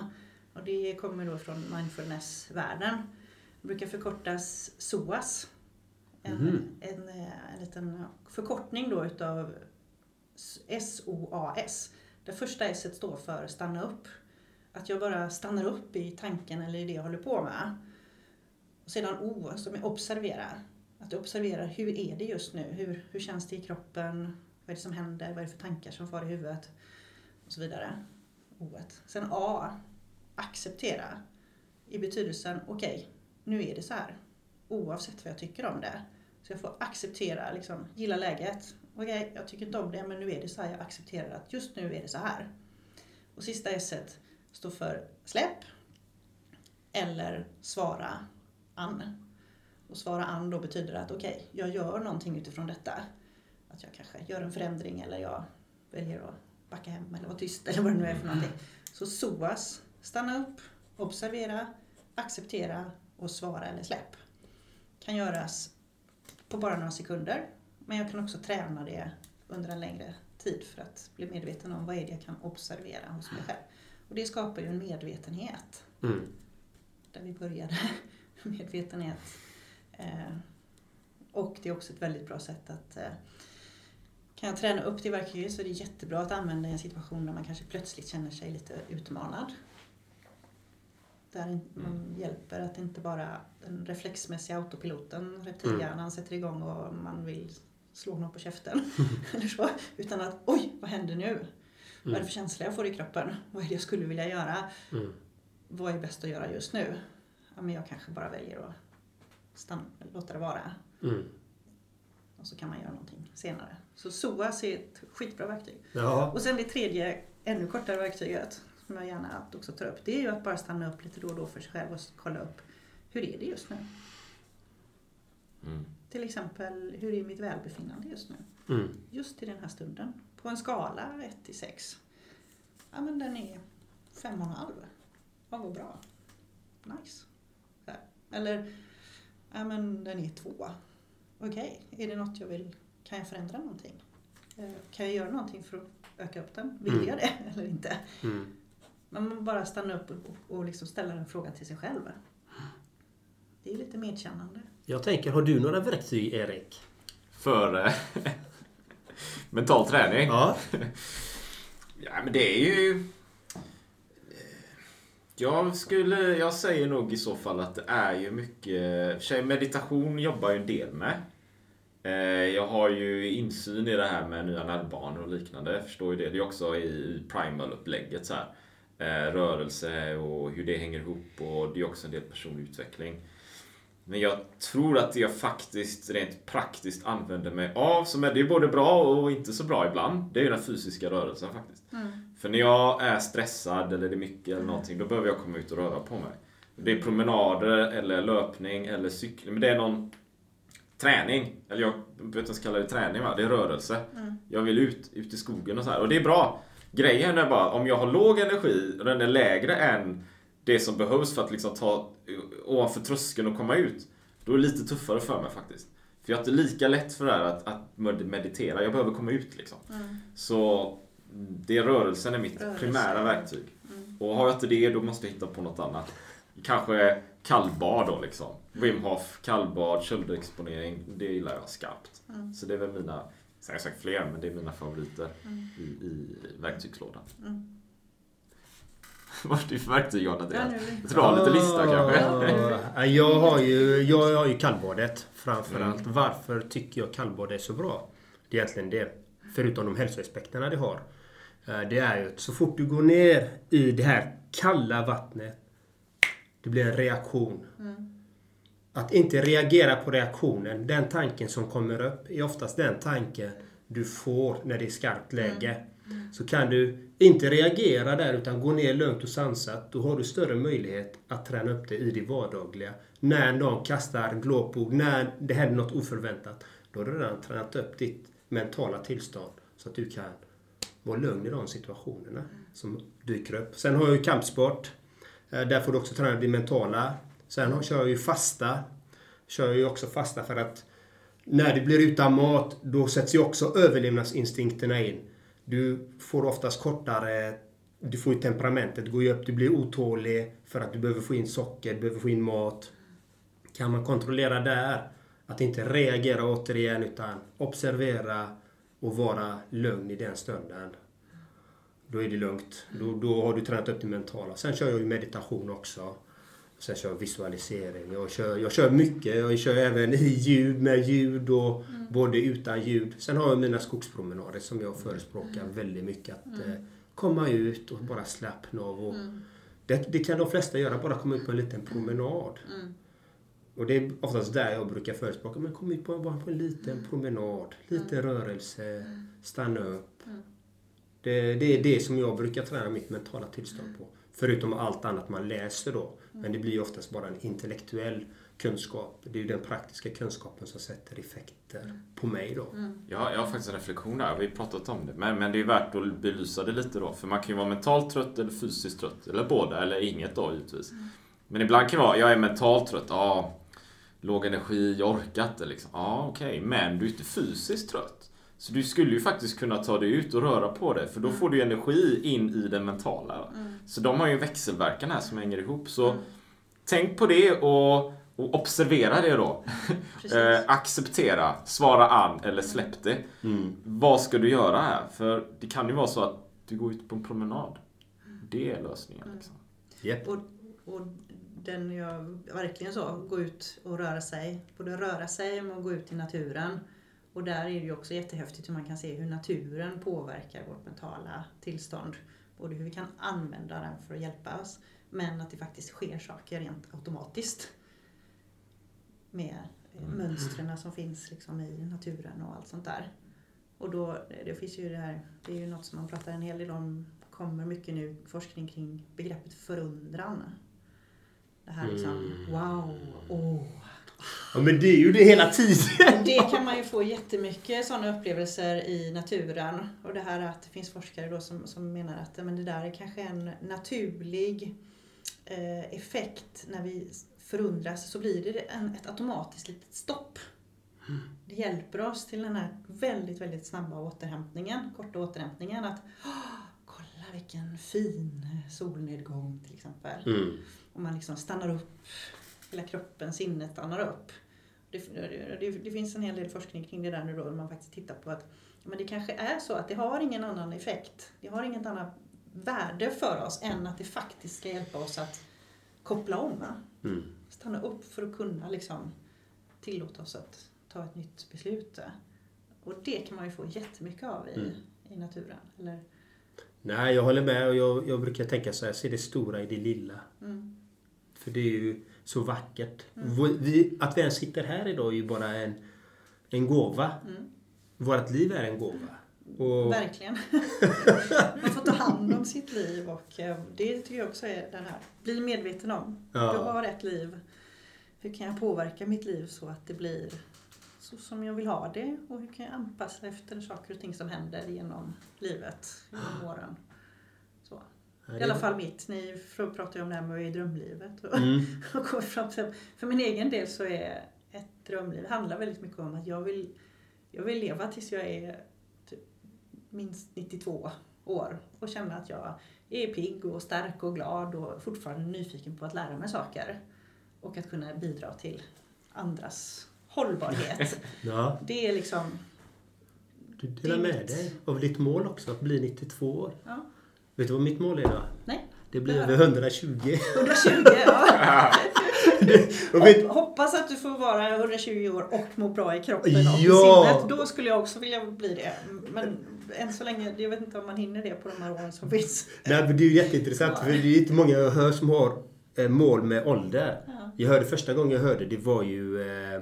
Och det kommer då från mindfulness-världen. Det brukar förkortas SOAS. En, Mhm. en, eh, en liten förkortning då utav SOAS. Det första S står för stanna upp. Att jag bara stannar upp i tanken eller i det jag håller på med. Och sedan O som är observera. Att du observerar hur är det just nu? Hur, hur känns det i kroppen? Vad är det som händer? Vad är det för tankar som far i huvudet? Och så vidare. O. Sen A. Acceptera. I betydelsen okej, nu är det så här. Oavsett vad jag tycker om det. Så jag får acceptera, liksom, gilla läget. Okej, jag tycker inte om det men nu är det så här. Jag accepterar att just nu är det så här. Och sista S står för släpp. Eller svara an. Och svara an då betyder att okej, jag gör någonting utifrån detta. Att jag kanske gör en förändring eller jag väljer att backa hem eller vara tyst eller vad det nu är för någonting. Så SOAS, stanna upp, observera, acceptera och svara eller släpp. Kan göras på bara några sekunder. Men jag kan också träna det under en längre tid för att bli medveten om vad är det jag kan observera hos mig själv. Och det skapar ju en medvetenhet Mm. där vi började. Medvetenhet. Eh, och det är också ett väldigt bra sätt att eh, kan jag träna upp det verktyget så är det jättebra att använda i en situation där man kanske plötsligt känner sig lite utmanad. Där in- man hjälper att inte bara den reflexmässiga autopiloten, reptilhjärnan, sätter igång och man vill slå någon på käften. eller så, utan att oj, vad händer nu? Vad är det för känsla jag får i kroppen? Vad är det jag skulle vilja göra? Mm. vad är bäst att göra just nu? Ja, men jag kanske bara väljer att stanna, låta det vara. Mm. Och så kan man göra någonting senare. Så SOAS är ett skitbra verktyg. Ja. Och sen det tredje, ännu kortare verktyget, som jag gärna också tar upp. Det är ju att bara stanna upp lite då och då för sig själv och kolla upp. Hur är det just nu? Mm. Till exempel, hur är mitt välbefinnande just nu? Mm. Just i den här stunden. På en skala 1 till 6. Ja men den är 5,5. Ja vad bra. Nice. Här. Eller, ja men den är 2. Okej, är det något jag vill, kan jag förändra någonting? Eh, Kan jag göra någonting för att öka upp den? Vill Mm. jag det eller inte? Mm. Man måste bara stanna upp och, och liksom ställa den frågan till sig själv. Det är lite medkännande. Jag tänker, har du några verktyg Erik? För, eh, Mental träning? Ja. Ja, men det är ju... Jag skulle... Jag säger nog i så fall att det är ju mycket... för meditation jobbar ju en del med. Eh, Jag har ju insyn i det här med nya nervbanor och liknande. Jag förstår ju det. Det är också i primal-upplägget så här. Eh, Rörelse och hur det hänger ihop och det är också en del personlig utveckling. Men jag tror att jag faktiskt rent praktiskt använder mig av, som är, det är både bra och inte så bra ibland, det är ju den fysiska rörelsen faktiskt. För när jag är stressad eller det är mycket eller någonting, då behöver jag komma ut och röra på mig. Det är promenader eller löpning eller cykling, men det är någon träning. Eller jag behöver inte ens kalla det träning va, det är rörelse. Jag vill ut, ut i skogen och så här. Och det är bra. Grejen är bara, om jag har låg energi och den är lägre än det som behövs för att liksom ta ovanför tröskeln och komma ut. Då är det lite tuffare för mig faktiskt. För jag har inte lika lätt för det här att, att meditera. Jag behöver komma ut liksom. Så det rörelsen är mitt Rörelse. primära verktyg. Och har jag inte det, då måste jag hitta på något annat. Kanske kallbad då liksom. Wim Hof, kallbad, köldexponering. Det gillar jag skarpt. Så det är väl mina, sen har jag sagt fler, men det är mina favoriter i, i verktygslådan. Vad är det för verktyg John Ja, Andreas? nu- Jag tror du har lite lista kanske? Ja, Jag har ju, jag har ju kallbadet framförallt. Varför tycker jag kallbad är så bra? Det är egentligen det. Förutom de hälsoaspekterna det har. Eh, Det är ju att så fort du går ner i det här kalla vattnet. Det blir en reaktion. Att inte reagera på reaktionen, den tanken som kommer upp, är oftast den tanken du får när det är skarpt läge. Så kan du inte reagera där utan gå ner lugnt och sansat, då har du större möjlighet att träna upp det i det vardagliga. När någon kastar glåpord, när det händer något oförväntat, då har du redan tränat upp ditt mentala tillstånd så att du kan vara lugn i de situationerna som dyker upp. Sen har jag ju kampsport. Eh, Där får du också träna det mentala. Sen har- kör jag ju fasta. Kör jag ju också fasta för att när du blir utan mat, då sätts ju också överlevnadsinstinkterna in. Du får oftast kortare... Du får ju temperamentet går ju upp. Du blir otålig för att du behöver få in socker, du behöver få in mat. Kan man kontrollera där, att inte reagera återigen utan observera och vara lugn i den stunden. Då är det lugnt. Då, då har du tränat upp det mentala. Sen kör jag ju meditation också. Sen kör jag visualisering. Jag kör, jag kör mycket. Jag kör även i ljud, med ljud och både utan ljud. Sen har jag mina skogspromenader som jag förespråkar väldigt mycket. Att eh, komma ut och bara slappna av. Och det, det kan de flesta göra, bara komma ut på en liten promenad. Och det är oftast där jag brukar förespråka. Men kom ut på, bara på en liten promenad. Lite rörelse. Stanna upp. Det, det är det som jag brukar träna mitt mentala tillstånd på. Förutom allt annat man läser då. Men det blir ju oftast bara en intellektuell kunskap. Det är ju den praktiska kunskapen som sätter effekter på mig då. Ja, jag har faktiskt en reflektion där. Vi har pratat om det. Men, men det är värt att belysa det lite då. För man kan ju vara mentalt trött eller fysiskt trött. Eller båda, eller inget då givetvis. Men ibland kan det vara, jag är mentalt trött. Ja, låg energi, jag orkar inte liksom. Ja, okej. Men du är inte fysiskt trött. Så du skulle ju faktiskt kunna ta dig ut och röra på dig. För då får du energi in i det mentala. Så de har ju en växelverkan här som hänger ihop. Så tänk på det och, och observera det då. Eh, acceptera, svara an eller släpp det. Vad ska du göra här? För det kan ju vara så att du går ut på en promenad. Det är lösningen. Liksom. Japp. Och, och den jag verkligen så, gå ut och röra sig. Både röra sig och gå ut i naturen. Och där är det ju också jättehäftigt hur man kan se hur naturen påverkar vårt mentala tillstånd. Både hur vi kan använda den för att hjälpa oss, men att det faktiskt sker saker rent automatiskt. Med eh, mönstren som finns liksom i naturen och allt sånt där. Och då, det finns ju det här, det är ju något som man pratar en hel del om, kommer mycket nu forskning kring begreppet förundran. Det här liksom, wow, åh. Ja men det är ju det hela tiden. Det kan man ju få jättemycket sådana upplevelser i naturen. Och det här att det finns forskare då som, som menar att men det där är kanske en naturlig eh, effekt när vi förundras så blir det en, ett automatiskt litet stopp. Det hjälper oss till den här väldigt, väldigt snabba återhämtningen, korta återhämtningen. Att "Åh, kolla vilken fin solnedgång till exempel. Mm. Och man liksom stannar upp, hela kroppen, sinnet stannar upp. Det, det, det, finns en hel del forskning kring det där nu då, där man faktiskt tittar på att Men det kanske är så att det har ingen annan effekt. Det har inget annat värde för oss än att det faktiskt ska hjälpa oss att koppla om. Mm. Stanna upp för att kunna liksom tillåta oss att ta ett nytt beslut. Och det kan man ju få jättemycket av i, Mm. i naturen. Eller, Nej, jag håller med och jag, jag brukar tänka så här, se det stora i det lilla. mm. För det är ju så vackert. Mm. Vi, att vi ens sitter här idag är ju bara en, en gåva. Mm. Vårt liv är en gåva. Och, Verkligen. Man får ta hand om sitt liv och eh, det tycker jag också är den här, bli medveten om. Ja. Jag har ett liv. Hur kan jag påverka mitt liv så att det blir så som jag vill ha det? Och hur kan jag anpassa efter saker och ting som händer genom livet, genom åren? I alla fall mitt. Ni pratar ju om det här med drömlivet. Och, Mm. och kommer fram till, för min egen del så är ett drömliv handlar väldigt mycket om att jag vill, jag vill leva tills jag är typ minst 92 år och känna att jag är pigg och stark och glad och fortfarande nyfiken på att lära mig saker. Och att kunna bidra till andras hållbarhet. Ja, Det är liksom, du delar med mitt. dig av ditt mål också, att bli 92 år. ja, Vet du vad mitt mål är då? nej, Det blir över här. 120. 120, ja. vet, Hoppas att du får vara 120 år och må bra i kroppen och Ja. i sinnet. Då skulle jag också vilja bli det. Men än så länge, jag vet inte om man hinner det på de här åren som finns. nej, men det är ju jätteintressant för det är inte många jag hör som har eh, mål med ålder. Ja. Jag hörde första gången jag hörde det var ju, eh,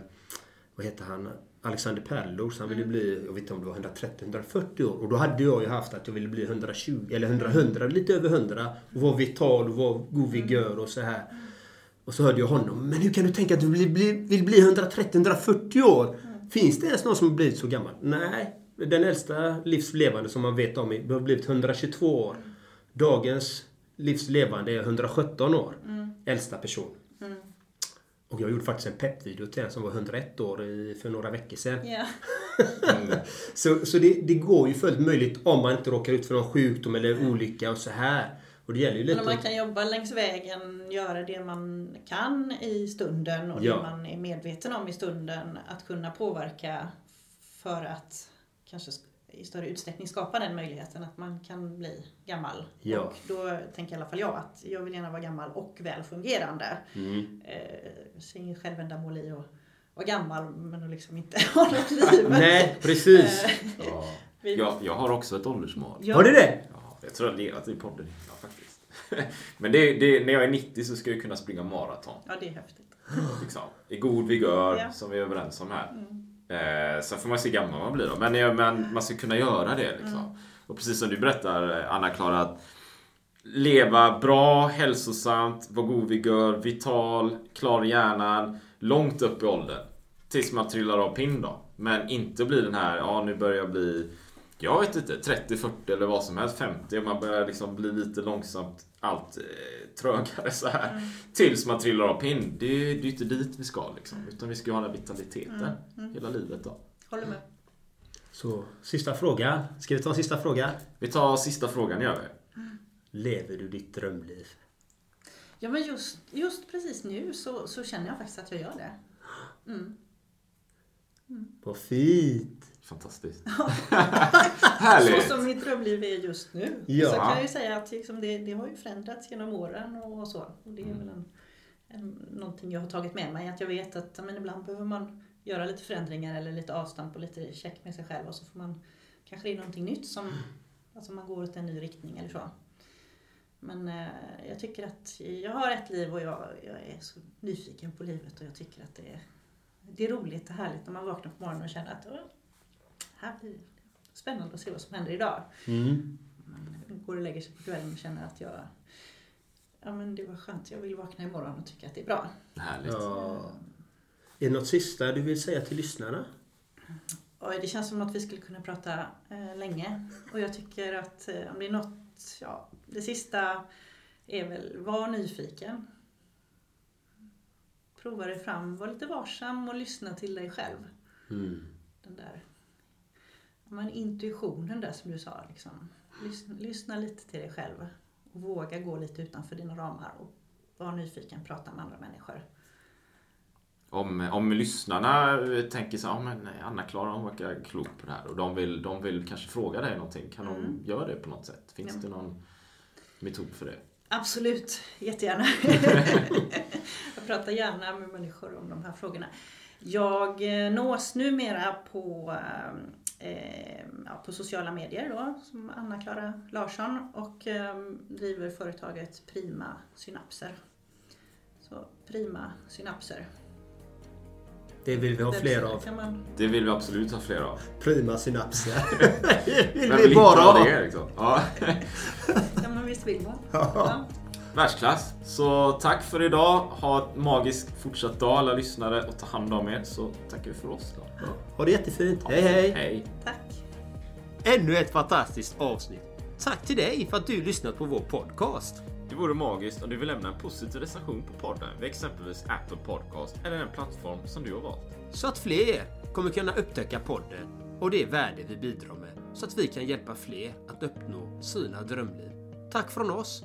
vad heter han? Alexander Perlos. Han ville Mm. bli, jag vet inte om det var 130-140 år. Och då hade jag ju haft att jag ville bli 120 eller 100, Mm. 100 lite över 100. Och vara vital och vara god vigör och så här. Och så hörde jag honom. Men hur kan du tänka att du vill bli, vill bli 130-140 år? Mm. Finns det ens någon som har blivit så gammal? Nej. Den äldsta livslevande som man vet om har blivit 122 år. Dagens livslevande är 117 år. Äldsta person. Och jag gjorde faktiskt en peppvideo till en som var 101 år i, för några veckor sedan. Ja. Så, så det, det går ju fullt möjligt om man inte råkar ut för någon sjukdom eller olycka och så här. Och det gäller ju Men lite... om man kan jobba längs vägen, göra det man kan i stunden och Ja. det man är medveten om i stunden. Att kunna påverka för att kanske i större utsträckning skapa den möjligheten att man kan bli gammal. Ja. Och då tänker i alla fall jag att jag vill gärna vara gammal och väl fungerande. Mm. Eh, Jag ser inget självändamål i att vara gammal men att liksom inte ha något liv. Nej, precis. Eh, Ja. Jag, jag har också ett åldersmål. Ja. Har du det? Ja, jag tror jag har levat i podden innan faktiskt. Men det, det, när jag är 90 så ska jag kunna springa maraton. Ja, det är häftigt. Liksom. I god vigör, Ja. som vi är överens om här. Mm. Eh, sen får man se hur gammal man blir då. Men, eh, men man ska kunna göra det liksom. Mm. Och precis som du berättar eh, Anna-Klara, att leva bra, hälsosamt, vara god vigör, vital, klar i hjärnan, långt upp i åldern. Tills man trillar av pinn då. Men inte bli den här, ja nu börjar jag bli, jag vet inte, 30, 40 eller vad som helst, 50 och man börjar liksom bli lite långsamt allt eh, trögare så här. Mm. Tills man trillar av pinn. Det, är- det är inte dit vi ska liksom. Utan vi ska ju ha den här vitaliteten Mm, mm. hela livet då. Håller med. Så, sista frågan. Ska vi ta sista fråga? Vi tar sista frågan gör vi. Lever du ditt drömliv? Ja men just, just precis nu så, så känner jag faktiskt att jag gör det. Mm. Vad fint! Fantastiskt. Så Härligt! som mitt drömliv är just nu. Ja. Så kan jag ju säga att liksom det, det har ju förändrats genom åren och så. Och det är väl en, en, någonting jag har tagit med mig. Att jag vet att men ibland behöver man göra lite förändringar eller lite avstamp och lite check med sig själv. Och så får man kanske det är någonting nytt som alltså man går åt en ny riktning eller så. Men eh, jag tycker att jag har ett liv och jag, jag är så nyfiken på livet och jag tycker att det är, det är roligt och härligt när man vaknar på morgonen och känner att "Åh, här blir spännande att se vad som händer idag. Mm. Man går och lägger sig på kvällen och känner att jag Ja men det var skönt, jag vill vakna imorgon och tycka att det är bra. Härligt. Ja. Är det något sista du vill säga till lyssnarna? Och det känns som att vi skulle kunna prata eh, länge. Och jag tycker att eh, om det är något, ja, det sista är väl, var nyfiken. Prova dig fram, var lite varsam och lyssna till dig själv. Mm. Den där men intuitionen där som du sa. Liksom. Lyssna, lyssna lite till dig själv. Och våga gå lite utanför dina ramar. Och vara nyfiken, prata med andra människor. om, om lyssnarna tänker så ja men Anna-Klara hon verkar klok på det här och de vill, de vill kanske fråga dig någonting. Kan Mm. de göra det på något sätt? Finns det någon metod för det? Absolut, jättegärna. jag pratar gärna med människor om de här frågorna. Jag eh, nås numera på, eh, ja, på sociala medier då, som Anna-Klara Larsson och eh, driver företaget Prima Synapser. Så Prima Synapser. Det vill vi ha fler av. Man... Det vill vi absolut ha fler av. Prima synapser. vill Men vi bara ha. det liksom. Ja. Ja, men visst vill man. Ja. Världsklass. Så tack för idag. Ha en magisk fortsatt dag alla lyssnare och ta hand om er. Så tackar vi för oss då. Ha det jättefint. Hej hej. Hej. Tack. Ännu ett fantastiskt avsnitt. Tack till dig för att du lyssnat på vår podcast. Det vore magiskt om du vill lämna en positiv recension på podden vid exempelvis Apple Podcast eller den plattform som du har valt. Så att fler kommer kunna upptäcka podden och det värde vi bidrar med. Så att vi kan hjälpa fler att uppnå sina drömliv. Tack från oss.